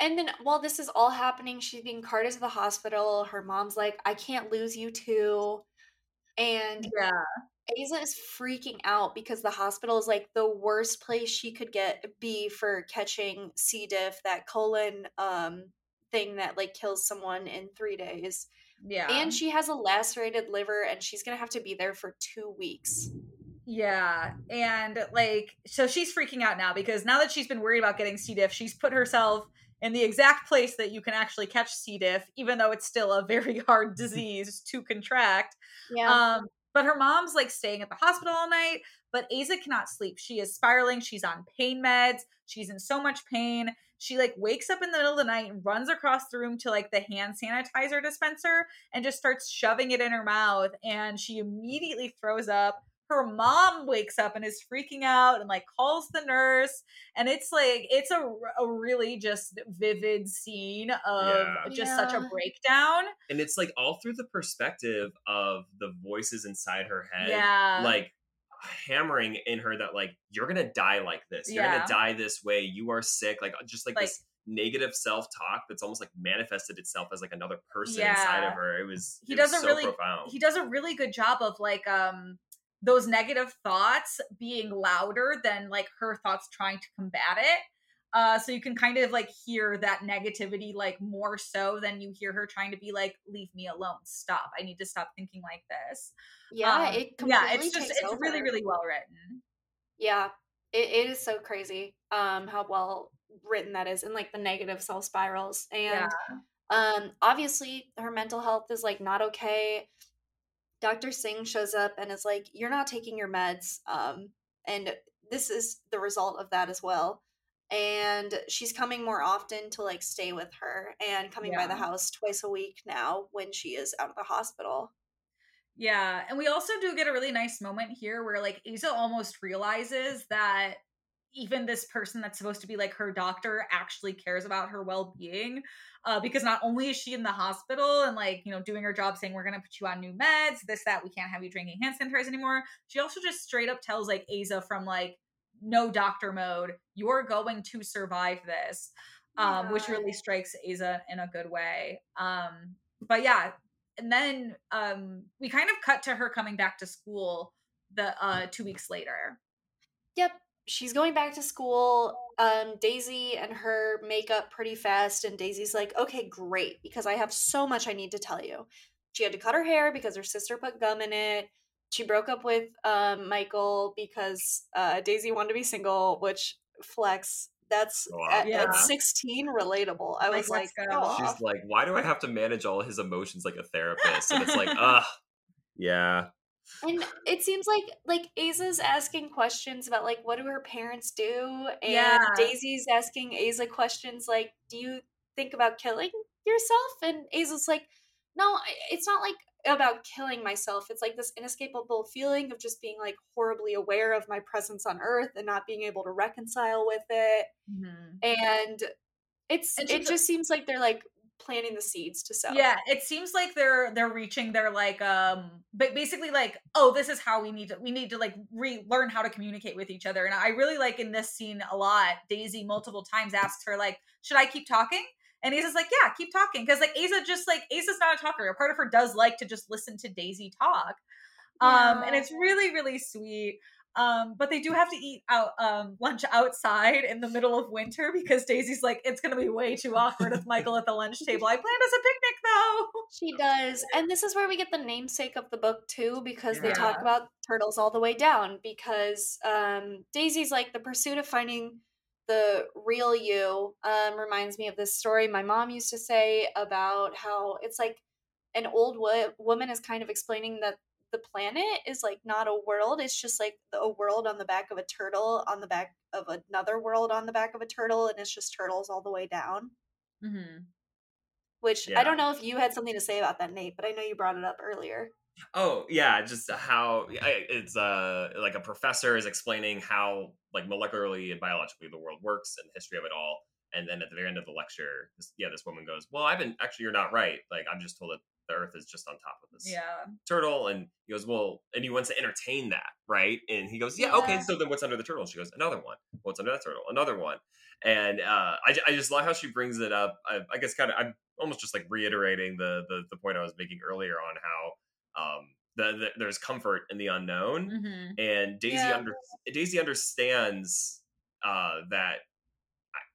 And then while this is all happening, she's being carted to the hospital. Her mom's like, I can't lose you too. And Yeah. Aza is freaking out because the hospital is like the worst place she could get be for catching C diff, that colon um thing that like kills someone in three days. Yeah. And she has a lacerated liver and she's gonna have to be there for two weeks. Yeah, and like so she's freaking out now because now that she's been worried about getting C diff, she's put herself in the exact place that you can actually catch C diff, even though it's still a [laughs] very hard disease to contract. Yeah. Um, but her mom's like staying at the hospital all night, but Aza cannot sleep. She is spiraling. She's on pain meds. She's in so much pain. She like wakes up in the middle of the night and runs across the room to like the hand sanitizer dispenser and just starts shoving it in her mouth. And she immediately throws up. Her mom wakes up and is freaking out and like calls the nurse. And it's like, it's a, a really just vivid scene of Yeah. just such a breakdown. and it's like all through the perspective of the voices inside her head Yeah. like hammering in her that like you're gonna die like this you're Yeah. gonna die this way you are sick like just like, Like- this negative self-talk that's almost like manifested itself as like another person inside of her it was He it was doesn't so really- profound he does a really good job of like um those negative thoughts being louder than like her thoughts trying to combat it. Uh so you can kind of like hear that negativity like more so than you hear her trying to be like leave me alone. Stop. I need to stop thinking like this. Yeah, Um, it completely yeah it's just it's really over. really well written. Yeah, it, it is so crazy um how well written that is and like the negative self spirals and um obviously her mental health is like not okay. Dr. Singh shows up and is like you're not taking your meds um and this is the result of that as well. And she's coming more often to like stay with her and coming by the house twice a week now when she is out of the hospital. Yeah, and we also do get a really nice moment here where like Aza almost realizes that even this person that's supposed to be like her doctor actually cares about her well-being uh, because not only is she in the hospital and like you know doing her job saying we're gonna put you on new meds this that we can't have you drinking hand sanitizer anymore she also just straight up tells like Aza from like no doctor mode you're going to survive this um, which really strikes Aza in a good way um, but yeah and then um we kind of cut to her coming back to school the uh two weeks later Yep. She's going back to school. Um, Daisy and her make up pretty fast, and Daisy's like, okay, great, because I have so much I need to tell you. She had to cut her hair because her sister put gum in it. She broke up with um, Michael because uh, Daisy wanted to be single, which flex. That's wow. at, yeah. at, 16 relatable. I like, was like, oh. she's like, why do I have to manage all his emotions like a therapist? And it's like, [laughs] ugh, yeah. And it seems like like Aza's asking questions about like what do her parents do, and yeah. Daisy's asking Aza questions like, "Do you think about killing yourself?" And Aza's like, "No, it's not like about killing myself. It's like this inescapable feeling of just being like horribly aware of my presence on Earth and not being able to reconcile with it. Mm-hmm. And it's and it just seems like they're like planting the seeds to sow. Yeah, it seems like they're they're reaching their like um but basically like oh this is how we need to we need to like relearn how to communicate with each other. And I really like in this scene a lot Daisy multiple times asks her like should I keep talking? And Aza's like, yeah, keep talking. Because like Aza just like Aza's not a talker. A part of her does like to just listen to Daisy talk. Yeah. Um, and it's really, really sweet. Um, but they do have to eat out um, lunch outside in the middle of winter because Daisy's like, it's gonna be way too awkward with Michael at the lunch table. I planned as a picnic though. She does. And this is where we get the namesake of the book too, because yeah. they talk about turtles all the way down. Because um, Daisy's like the pursuit of finding the real you um, reminds me of this story my mom used to say about how it's like an old wo- woman is kind of explaining that the planet is like not a world it's just like a world on the back of a turtle on the back of another world on the back of a turtle and it's just turtles all the way down mm-hmm. which yeah. i don't know if you had something to say about that nate but i know you brought it up earlier Oh yeah, just how it's uh like a professor is explaining how like molecularly and biologically the world works and the history of it all, and then at the very end of the lecture, this, yeah, this woman goes, "Well, I've been actually you're not right. Like I'm just told that the Earth is just on top of this yeah. turtle," and he goes, "Well," and he wants to entertain that, right? And he goes, "Yeah, yeah. okay. So then what's under the turtle?" She goes, "Another one. What's under that turtle? Another one." And uh, I, I just love how she brings it up. I, I guess kind of I'm almost just like reiterating the, the the point I was making earlier on how um, the, the, there's comfort in the unknown, mm-hmm. and Daisy yeah. under, Daisy understands uh, that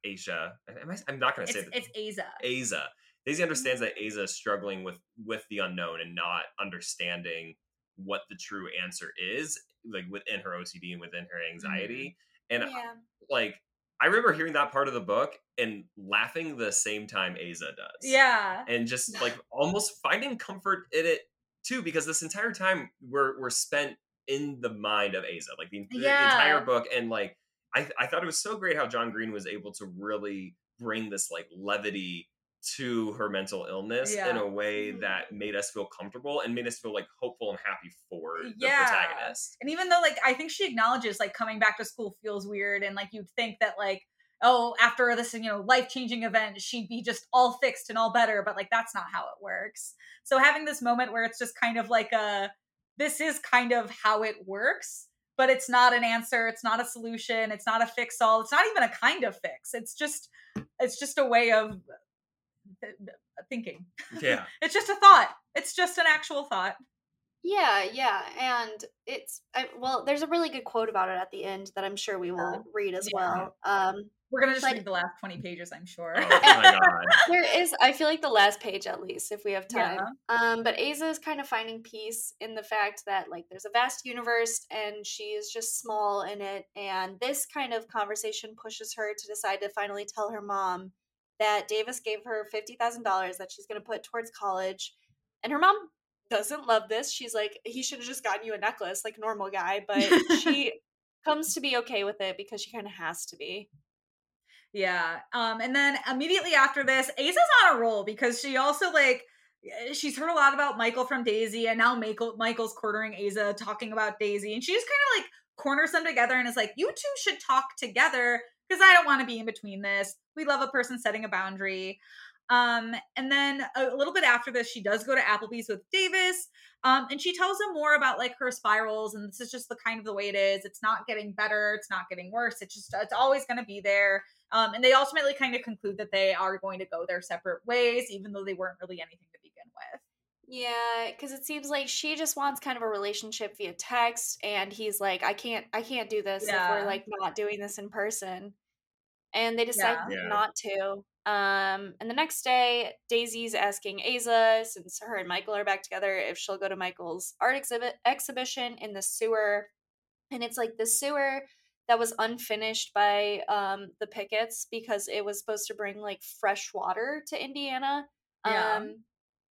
Aisha. Am I, I'm not going to say that. It's Aza. Aza. Daisy understands that Aza is struggling with with the unknown and not understanding what the true answer is, like within her OCD and within her anxiety. Mm-hmm. And yeah. like I remember hearing that part of the book and laughing the same time Aza does. Yeah. And just [laughs] like almost finding comfort in it too because this entire time we're we're spent in the mind of Aza, like the, yeah. the entire book, and like I I thought it was so great how John Green was able to really bring this like levity to her mental illness yeah. in a way that mm. made us feel comfortable and made us feel like hopeful and happy for the protagonist. And even though like I think she acknowledges like coming back to school feels weird and like you'd think that like oh after this you know life-changing event she'd be just all fixed and all better but like that's not how it works so having this moment where it's just kind of like a this is kind of how it works but it's not an answer it's not a solution it's not a fix all it's not even a kind of fix it's just it's just a way of thinking [laughs] yeah it's just a thought it's just an actual thought yeah, yeah, and it's I, well. There's a really good quote about it at the end that I'm sure we will read as yeah. well. Um, we're gonna just read the last twenty pages, I'm sure. Oh, my god! [laughs] there is, I feel like the last page at least, if we have time. Yeah. Um, but Aza is kind of finding peace in the fact that like there's a vast universe and she is just small in it, and this kind of conversation pushes her to decide to finally tell her mom that Davis gave her fifty thousand dollars that she's gonna put towards college, and her mom doesn't love this. She's like, he should have just gotten you a necklace like normal guy, but [laughs] she comes to be okay with it because she kind of has to be. Yeah. Um, and then immediately after this, Aza's on a roll because she also like eh, she's heard a lot about Michael from Daisy, and now Michael Michael's cornering Aza, talking about Daisy, and she just kind of like corners them together and is like, "You two should talk together because I don't want to be in between this. We love a person setting a boundary." Um, and then a little bit after this, she does go to Applebee's with Davis. Um, and she tells him more about like her spirals, and this is just the kind of the way it is. It's not getting better, it's not getting worse. It's just it's always gonna be there. Um, and they ultimately kind of conclude that they are going to go their separate ways, even though they weren't really anything to. Yeah, because it seems like she just wants kind of a relationship via text, and he's like, "I can't, I can't do this yeah. if we're like not doing this in person." And they decide yeah. not to. Um, and the next day, Daisy's asking Aza, since her and Michael are back together, if she'll go to Michael's art exhibit exhibition in the sewer. And it's like the sewer that was unfinished by um, the Picketts because it was supposed to bring like fresh water to Indiana. Yeah. Um,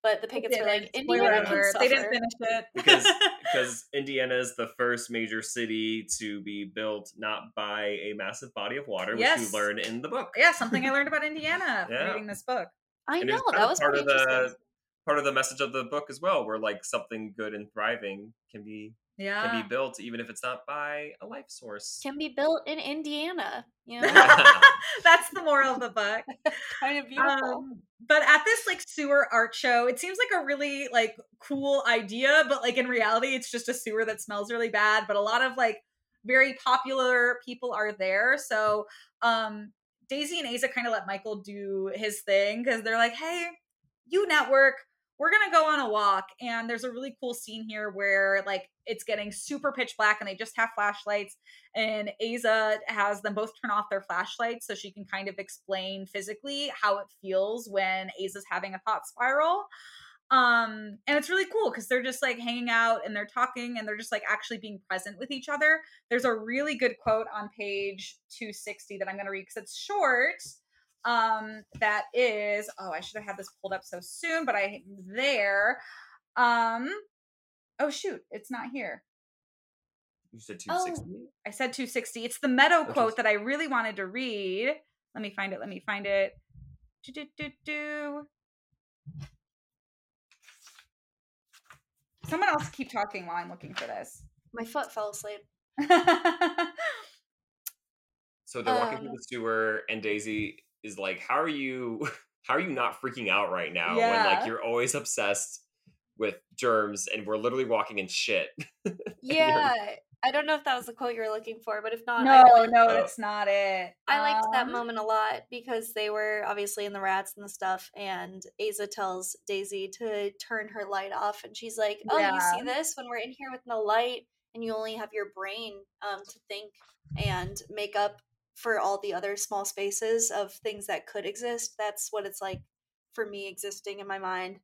but the Picketts were like Indiana can suffer. They didn't finish it [laughs] because because Indiana is the first major city to be built not by a massive body of water, which yes. you learn in the book. Yeah, something I [laughs] learned about Indiana yeah. reading this book. I and know that was part of the part of the message of the book as well, where like something good and thriving can be yeah. can be built even if it's not by a life source. Can be built in Indiana. You know, [laughs] [laughs] that's the moral of the book. kind of beautiful. Um, but at this like sewer art show, it seems like a really like cool idea, but like in reality, it's just a sewer that smells really bad. But a lot of like very popular people are there, so um Daisy and Aza kind of let Michael do his thing because they're like, hey, you network we're gonna go on a walk and there's a really cool scene here where like it's getting super pitch black and they just have flashlights and Aza has them both turn off their flashlights so she can kind of explain physically how it feels when Aza's having a thought spiral. Um and it's really cool because they're just like hanging out and they're talking and they're just like actually being present with each other. There's a really good quote on page 260 that i'm going to read because it's short um that is oh i should have had this pulled up so soon but i there. Um oh shoot it's not here. You said 260 oh, i said 260 it's the meadow okay. quote that i really wanted to read. Let me find it let me find it. Do, do, do, do. someone else keep talking while i'm looking for this. My foot fell asleep. [laughs] So they're walking um, through the sewer and daisy is like, how are you [laughs] how are you not freaking out right now yeah. when like you're always obsessed with germs and we're literally walking in shit. [laughs] yeah. I don't know if that was the quote you were looking for, but if not, no, really, no, oh. that's not it. I liked um, that moment a lot because they were obviously in the rats and the stuff, and Aza tells Daisy to turn her light off, and she's like, "Oh, yeah. you see this? When we're in here with no light, and you only have your brain um, to think and make up for all the other small spaces of things that could exist. That's what it's like for me existing in my mind.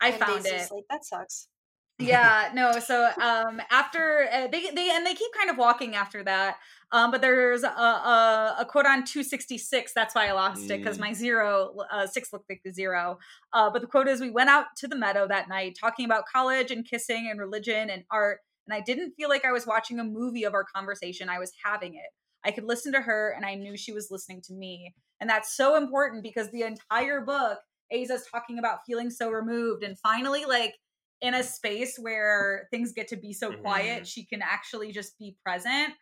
I and found it. Like that sucks. [laughs] yeah, no. So um after uh, they they and they keep kind of walking after that. Um, but there's a, a, a quote on 266. That's why I lost mm. it because my zero uh, six looked like the zero. Uh, but the quote is: "We went out to the meadow that night, talking about college and kissing and religion and art, and I didn't feel like I was watching a movie of our conversation. I was having it. I could listen to her and I knew she was listening to me. And that's so important because the entire book, Aza's talking about feeling so removed and finally like in a space where things get to be so mm-hmm. quiet, she can actually just be present.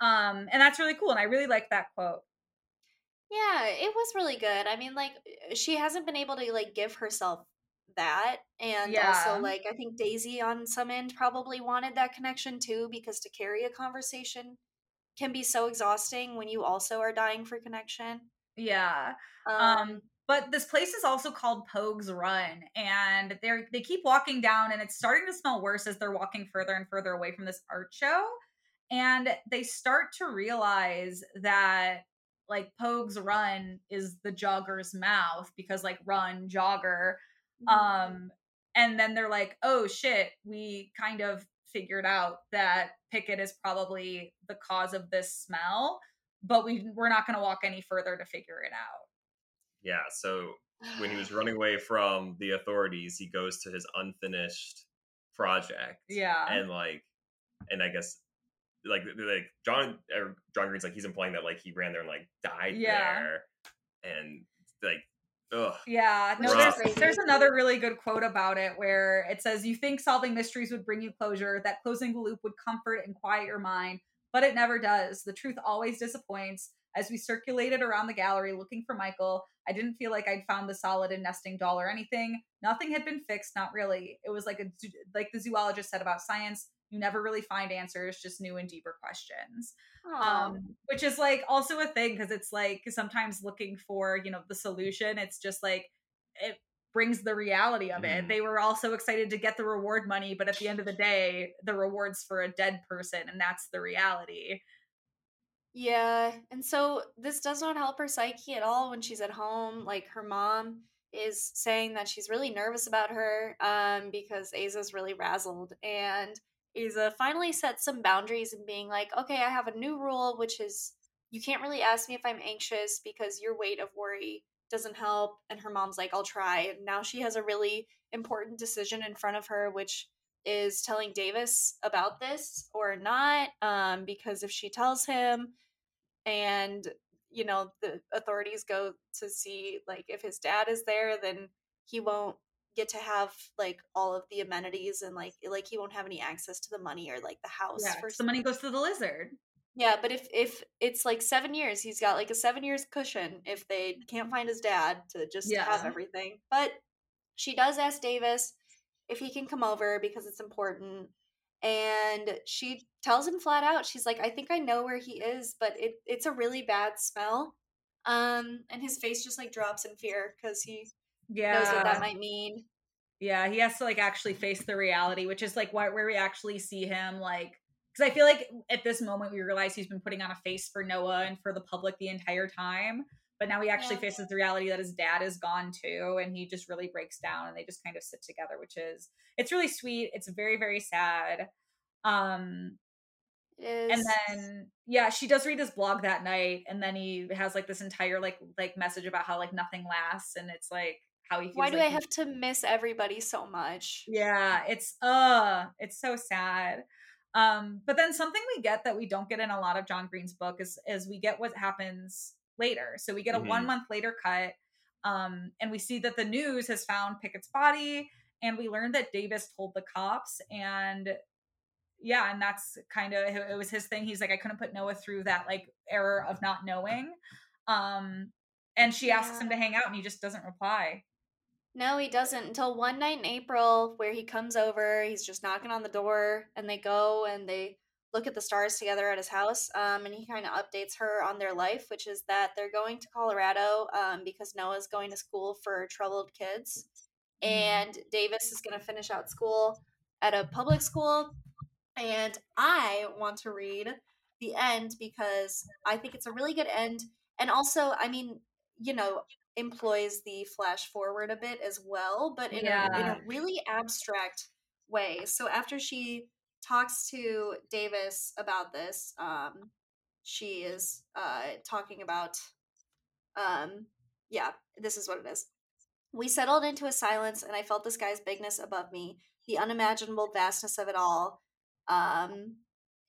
Um, and that's really cool. And I really like that quote. Yeah, it was really good. I mean, like she hasn't been able to like give herself that and yeah. also like i think daisy on some end probably wanted that connection too because to carry a conversation can be so exhausting when you also are dying for connection. Yeah. Um, um but this place is also called Pogue's Run and they're they keep walking down and it's starting to smell worse as they're walking further and further away from this art show and they start to realize that like Pogue's Run is the jogger's mouth because like run jogger mm-hmm. um and then they're like oh shit we kind of figured out that Pickett is probably the cause of this smell, but we we're not going to walk any further to figure it out. Yeah, so when he was [sighs] running away from the authorities, he goes to his unfinished project. Yeah. And like and I guess like like John or John Green's like he's implying that like he ran there and like died yeah. there. And like Ugh, yeah, no, there's there's another really good quote about it where it says, "You think solving mysteries would bring you closure, that closing the loop would comfort and quiet your mind, but it never does. The truth always disappoints." As we circulated around the gallery looking for Michael, I didn't feel like I'd found the solid and nesting doll or anything. Nothing had been fixed, not really. It was like a like the zoologist said about science you never really find answers just new and deeper questions um, which is like also a thing because it's like sometimes looking for you know the solution it's just like it brings the reality of it. Mm. They were also excited to get the reward money, but at the end of the day, the reward's for a dead person, and that's the reality. Yeah, and so this does not help her psyche at all when she's at home. Like her mom is saying that she's really nervous about her um, because Aza's really razzled, and Aza finally set some boundaries and being like, "Okay, I have a new rule, which is you can't really ask me if I'm anxious because your weight of worry doesn't help. And her mom's like, I'll try. And now she has a really important decision in front of her, which is telling Davis about this or not. Um, because if she tells him and, you know, the authorities go to see, like, if his dad is there, then he won't get to have like all of the amenities and like like he won't have any access to the money or like the house yeah, the money goes to the lizard yeah, but if if it's like seven years, he's got like a seven years cushion if they can't find his dad to just yeah. have everything. But she does ask Davis if he can come over because it's important. And she tells him flat out, she's like, I think I know where he is, but it, it's a really bad smell. Um, and his face just like drops in fear because he yeah. knows what that might mean. Yeah, he has to like actually face the reality, which is like where we actually see him like because I feel like at this moment we realize he's been putting on a face for Noah and for the public the entire time. But now he actually yeah. faces the reality that his dad is gone too, and he just really breaks down, and they just kind of sit together, which is it's really sweet. It's very very sad. Um, and then yeah, she does read his blog that night, and then he has like this entire like like message about how like nothing lasts, and it's like how he. Why do like I have to miss everybody so much? Yeah, it's uh, it's so sad. Um, but then something we get that we don't get in a lot of John Green's book is is we get what happens later. So we get a mm-hmm. one month later cut, um, and we see that the news has found Pickett's body, and we learn that Davis told the cops, and yeah, and that's kind of it was his thing. He's like, I couldn't put Noah through that like error of not knowing. Um, and she asks him to hang out, and he just doesn't reply. No, he doesn't until one night in April where he comes over. He's just knocking on the door, and they go and they look at the stars together at his house. Um, and he kind of updates her on their life, which is that they're going to Colorado um, because Noah's going to school for troubled kids, mm-hmm. and Davis is going to finish out school at a public school. And I want to read the end because I think it's a really good end. And also, I mean, you know, employs the flash forward a bit as well, but in, yeah. a, in a really abstract way. So after she talks to Davis about this, um, she is uh, talking about, um, yeah, this is what it is. We settled into a silence, and I felt the sky's bigness above me, the unimaginable vastness of it all. Um,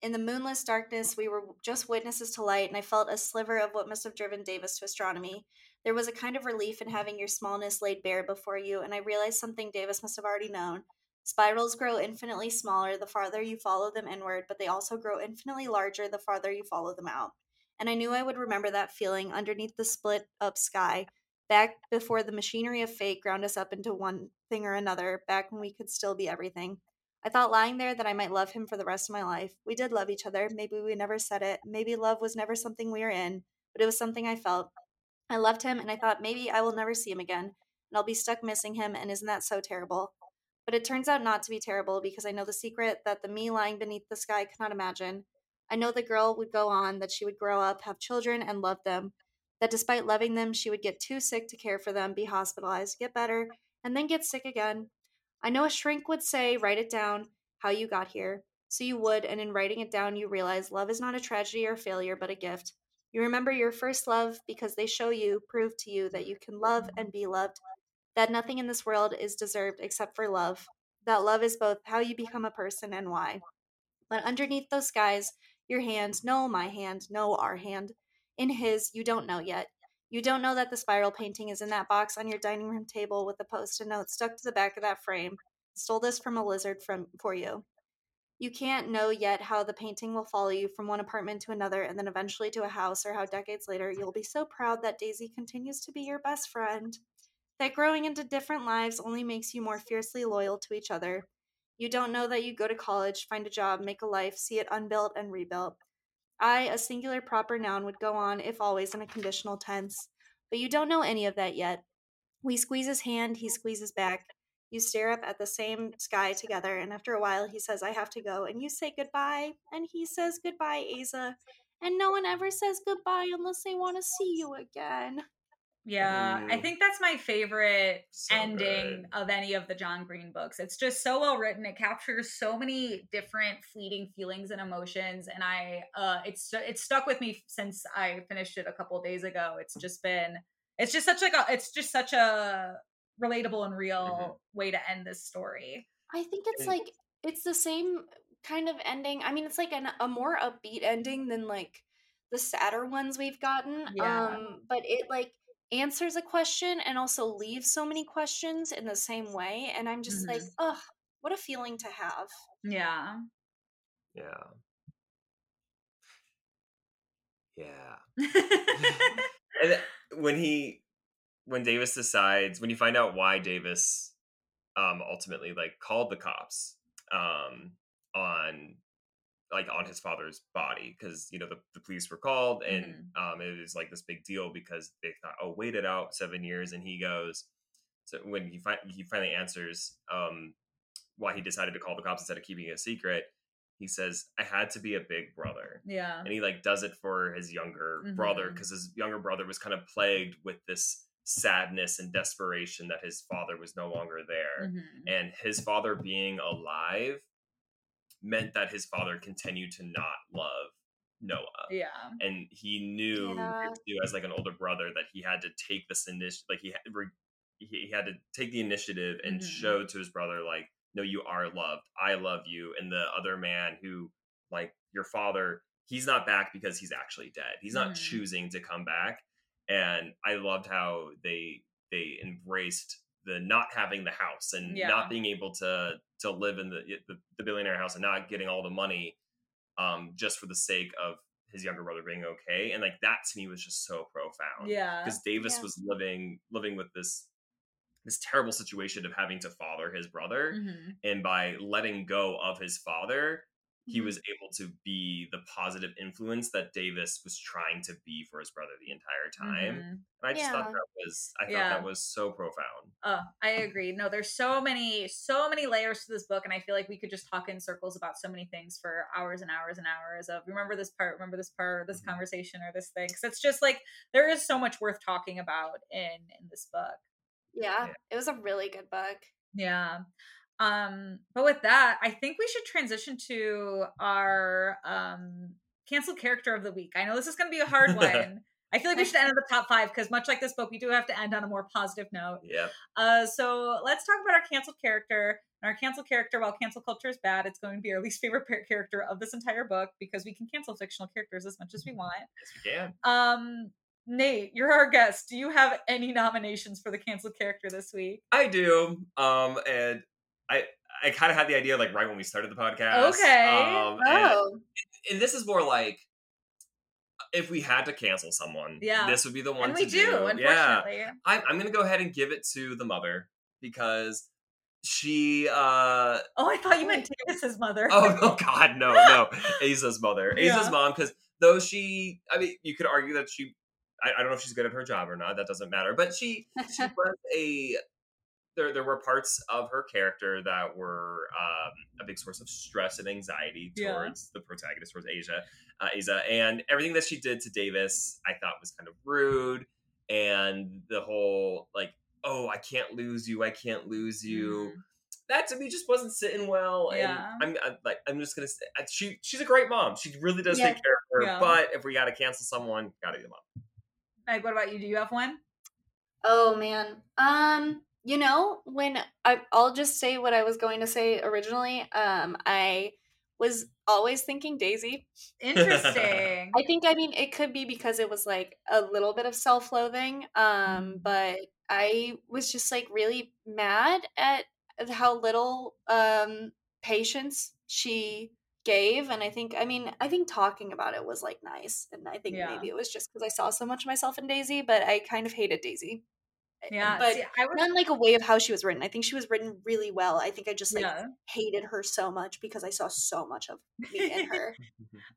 in the moonless darkness, we were just witnesses to light, and I felt a sliver of what must have driven Davis to astronomy. There was a kind of relief in having your smallness laid bare before you, and I realized something Davis must have already known. Spirals grow infinitely smaller the farther you follow them inward, but they also grow infinitely larger the farther you follow them out. And I knew I would remember that feeling underneath the split up sky, back before the machinery of fate ground us up into one thing or another, back when we could still be everything. I thought lying there that I might love him for the rest of my life. We did love each other. Maybe we never said it. Maybe love was never something we were in, but it was something I felt. I loved him and I thought maybe I will never see him again and I'll be stuck missing him and isn't that so terrible? But it turns out not to be terrible because I know the secret that the me lying beneath the sky cannot imagine. I know the girl would go on, that she would grow up, have children, and love them. That despite loving them, she would get too sick to care for them, be hospitalized, get better, and then get sick again. I know a shrink would say, write it down, how you got here. So you would, and in writing it down, you realize love is not a tragedy or failure, but a gift. You remember your first love because they show you, prove to you that you can love and be loved, that nothing in this world is deserved except for love, that love is both how you become a person and why. But underneath those skies, your hand, no my hand, no our hand, in his, you don't know yet. You don't know that the spiral painting is in that box on your dining room table with a post-it note stuck to the back of that frame. Stole this from a lizard from for you. You can't know yet how the painting will follow you from one apartment to another and then eventually to a house, or how decades later you'll be so proud that Daisy continues to be your best friend. That growing into different lives only makes you more fiercely loyal to each other. You don't know that you go to college, find a job, make a life, see it unbuilt and rebuilt. I, a singular proper noun, would go on, if always, in a conditional tense. But you don't know any of that yet. We squeeze his hand, he squeezes back. You stare up at the same sky together, and after a while, he says, I have to go. And you say goodbye, and he says goodbye, Aza. And no one ever says goodbye unless they want to see you again. Yeah, I think that's my favorite So ending good. of any of the John Green books. It's just so well written. It captures so many different fleeting feelings and emotions, and I uh, it's it's stuck with me since I finished it a couple days ago. It's just been it's just such like a it's just such a relatable and real way to end this story. I think it's like it's the same kind of ending. I mean, it's like an, a more upbeat ending than like the sadder ones we've gotten. Yeah. Um, but it like answers a question and also leaves so many questions in the same way. And I'm just like, Mhm. ugh, what a feeling to have. Yeah. Yeah. Yeah. yeah. [laughs] [laughs] And when he when Davis decides when you find out why Davis um ultimately like called the cops um on like on his father's body because you know the, the police were called and um it was like this big deal because they thought oh wait it out seven years and he goes so when he fi- he finally answers um why he decided to call the cops instead of keeping it a secret he says i had to be a big brother yeah. and he like does it for his younger brother Mhm. because his younger brother was kind of plagued with this sadness and desperation that his father was no longer there Mhm. and his father being alive meant that his father continued to not love noah Yeah. and he knew Yeah. he knew as like an older brother that he had to take this initiative like he had he had to take the initiative and Mhm. show to his brother like no you are loved i love you and the other man who like your father he's not back because he's actually dead he's not Mhm. choosing to come back and i loved how they they embraced the not having the house and Yeah. not being able to to live in the, the the billionaire house and not getting all the money um just for the sake of his younger brother being okay and like that to me was just so profound Yeah. because davis Yeah. was living living with this this terrible situation of having to father his brother Mhm. and by letting go of his father he Mhm. was able to be the positive influence that davis was trying to be for his brother the entire time Mhm. and i just thought that was i thought Yeah. that was so profound Uh, I agree. No, there's so many, so many layers to this book, and I feel like we could just talk in circles about so many things for hours and hours and hours. Of remember this part, remember this part, or this Mhm. conversation, or this thing. Because it's just like there is so much worth talking about in in this book. Yeah, Yeah. it was a really good book. Yeah. Um, but with that, I think we should transition to our um canceled character of the week. I know this is going to be a hard [laughs] one. I feel like we should end at the top five because, much like this book, we do have to end on a more positive note. yep Uh, so let's talk about our canceled character. And our canceled character, while cancel culture is bad, it's going to be our least favorite character of this entire book because we can cancel fictional characters as much as we want. yes we can Um, Nate, you're our guest. Do you have any nominations for the canceled character this week? I do. Um, and I I kind of had the idea like right when we started the podcast. Okay. Um, and, Oh, and this is more like if we had to cancel someone, Yeah. this would be the one and to we do, Yeah, unfortunately. I'm I'm gonna go ahead and give it to the mother because she. uh Oh, I thought you meant Davis's mother. Oh no, [laughs] God, no, no. Aza's mother, [laughs] Yeah. Aza's mom, because though she, I mean, you could argue that she. I, I don't know if she's good at her job or not. That doesn't matter. But she she [laughs] was a there there were parts of her character that were um, a big source of stress and anxiety Yeah. towards the protagonist towards Asia uh, Aza and everything that she did to Davis I thought was kind of rude and the whole like oh I can't lose you I can't lose you Mhm. that to me just wasn't sitting well and I'm, I'm like I'm just gonna say she she's a great mom she really does Yeah. take care of her Yeah. but if we gotta cancel someone gotta be the mom Meg, what about you? Do you have one? oh man. Um, you know, when I I'll just say what I was going to say originally. Um, I was always thinking Daisy. Interesting. I think I mean it could be because it was like a little bit of self-loathing um Mhm. but I was just like really mad at how little um patience she gave and I think I mean I think talking about it was like nice and I think Yeah. maybe it was just cuz I saw so much of myself in Daisy but I kind of hated Daisy. Yeah, But see, I was not like a way of how she was written. I think she was written really well. I think I just like yeah. hated her so much because I saw so much of me in [laughs] her.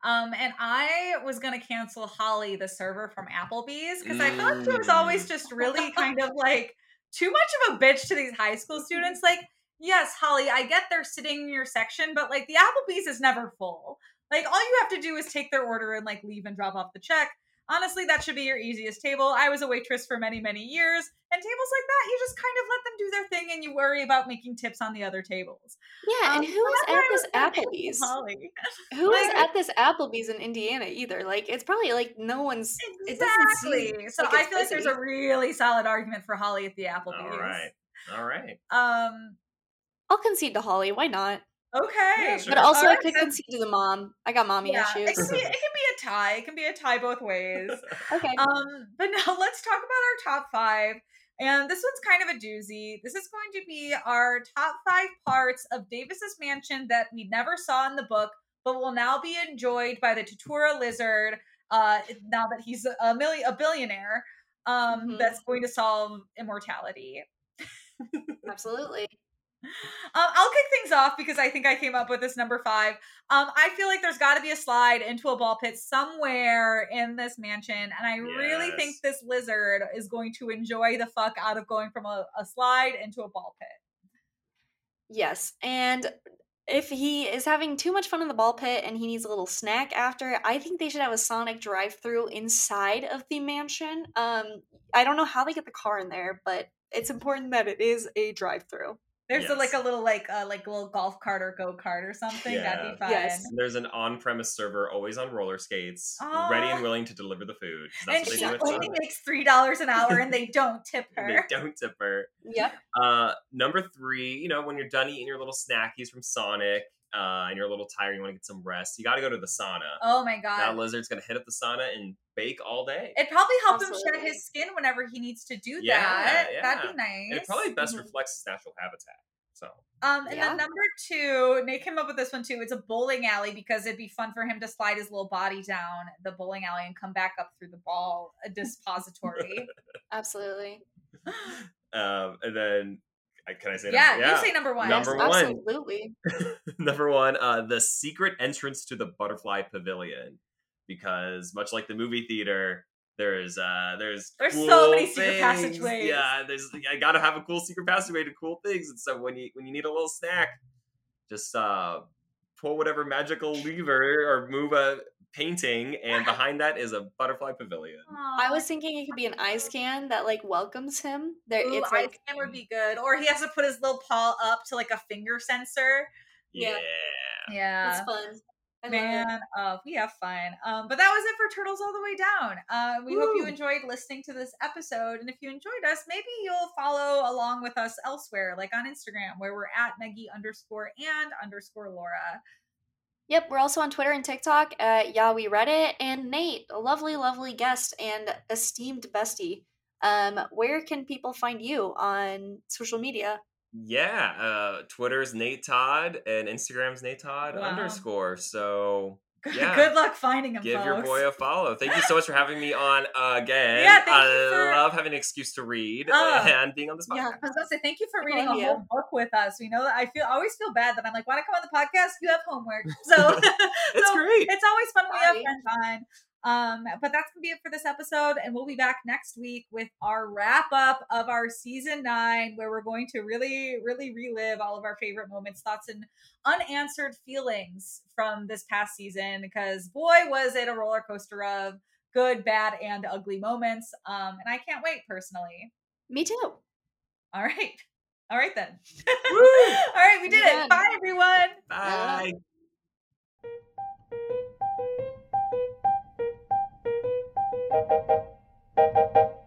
Um, and I was gonna cancel Holly, the server from Applebee's, because I felt she was always Mm. just really kind of like too much of a bitch to these high school students. Like, yes, Holly, I get they're sitting in your section, but like the Applebee's is never full. Like all you have to do is take their order and like leave and drop off the check. Honestly, that should be your easiest table. I was a waitress for many, many years, and tables like that, you just kind of let them do their thing and you worry about making tips on the other tables. Yeah, um, and who is at this Applebee's? Holly. Who like, is at this Applebee's in Indiana either? Like, it's probably like no one's. Exactly. Seem, so like I feel busy. like there's a really solid argument for Holly at the Applebee's. All right. All right. Um, I'll concede to Holly. Why not? Okay. Yeah, sure. But also, I could concede to the mom. I got mommy yeah, issues. It can, be, it can be a tie. It can be a tie both ways. [laughs] okay. Um, but now [laughs] let's talk about our top five. And this one's kind of a doozy. This is going to be our top five parts of Davis's mansion that we never saw in the book, but will now be enjoyed by the tuatara lizard. Uh, now that he's a million a billionaire, um, mm-hmm. that's going to solve immortality. [laughs] Absolutely. Um, I'll kick things off because I think I came up with this number five. Um, I feel like there's got to be a slide into a ball pit somewhere in this mansion, and I yes. really think this lizard is going to enjoy the fuck out of going from a, a slide into a ball pit. Yes, and if he is having too much fun in the ball pit and he needs a little snack after, I think they should have a Sonic drive-through inside of the mansion. Um, I don't know how they get the car in there, but it's important that it is a drive-through. There's yes. a, like a little like uh, like a little golf cart or go kart or something. Yeah. That'd be fun. Yes. there's an on-premise server always on roller skates, Aww. ready and willing to deliver the food. and she only makes three dollars an hour, and they [laughs] don't tip her. they don't tip her. Yep. Uh, number three, you know, when you're done eating your little snackies from Sonic, uh, and you're a little tired, you want to get some rest, you got to go to the sauna. Oh my god! That lizard's gonna hit up the sauna and bake all day. It probably helps him shed his skin whenever he needs to do yeah, that. Yeah. That'd be nice. And it probably best mm-hmm. reflects his natural habitat. So um, and yeah. then number two, Nate came up with this one too. It's a bowling alley because it'd be fun for him to slide his little body down the bowling alley and come back up through the ball [laughs] a dispository. Absolutely. Um, and then can I say? Yeah, number, yeah. you say number one. Number yes, one. Absolutely. [laughs] number one, uh, the secret entrance to the butterfly pavilion, because much like the movie theater, there's uh there's there's cool so many things. secret passageways. Yeah, there's I gotta have a cool secret passageway to cool things. And so when you when you need a little snack, just uh pull whatever magical lever or move a painting, and [laughs] behind that is a butterfly pavilion. Aww. I was thinking it could be an ice can that like welcomes him. There, Ooh, it's ice like can would be good, or he has to put his little paw up to like a finger sensor. Yeah, yeah, that's fun. Man, uh, we have fun. Um, but that was it for Turtles All the Way Down. Uh, we Woo. hope you enjoyed listening to this episode. And if you enjoyed us, maybe you'll follow along with us elsewhere, like on Instagram, where we're at Meggie underscore and underscore Laura. Yep, we're also on Twitter and TikTok at Yeah We Read It. And Nate, a lovely, lovely guest and esteemed bestie. Um, where can people find you on social media? Yeah, uh, Twitter's Nate Todd and Instagram's Nate Todd wow. underscore. So yeah. Good luck finding him. Give folks. your boy a follow. Thank you so much for having me on again. Yeah, thank I you for... love having an excuse to read uh, and being on this podcast. Yeah, I was gonna say thank you for reading a whole book with us. We know that I feel I always feel bad that I'm like, want to come on the podcast? You have homework, [laughs] so [laughs] it's so great. It's always fun when we have friends on. Um, but that's gonna be it for this episode, and we'll be back next week with our wrap up of our season nine, where we're going to really, really relive all of our favorite moments, thoughts, and unanswered feelings from this past season. Because boy, was it a roller coaster of good, bad, and ugly moments. Um, and I can't wait personally. Me too. All right. All right then. [laughs] all right, we did it. Bye everyone. Bye. ピッ!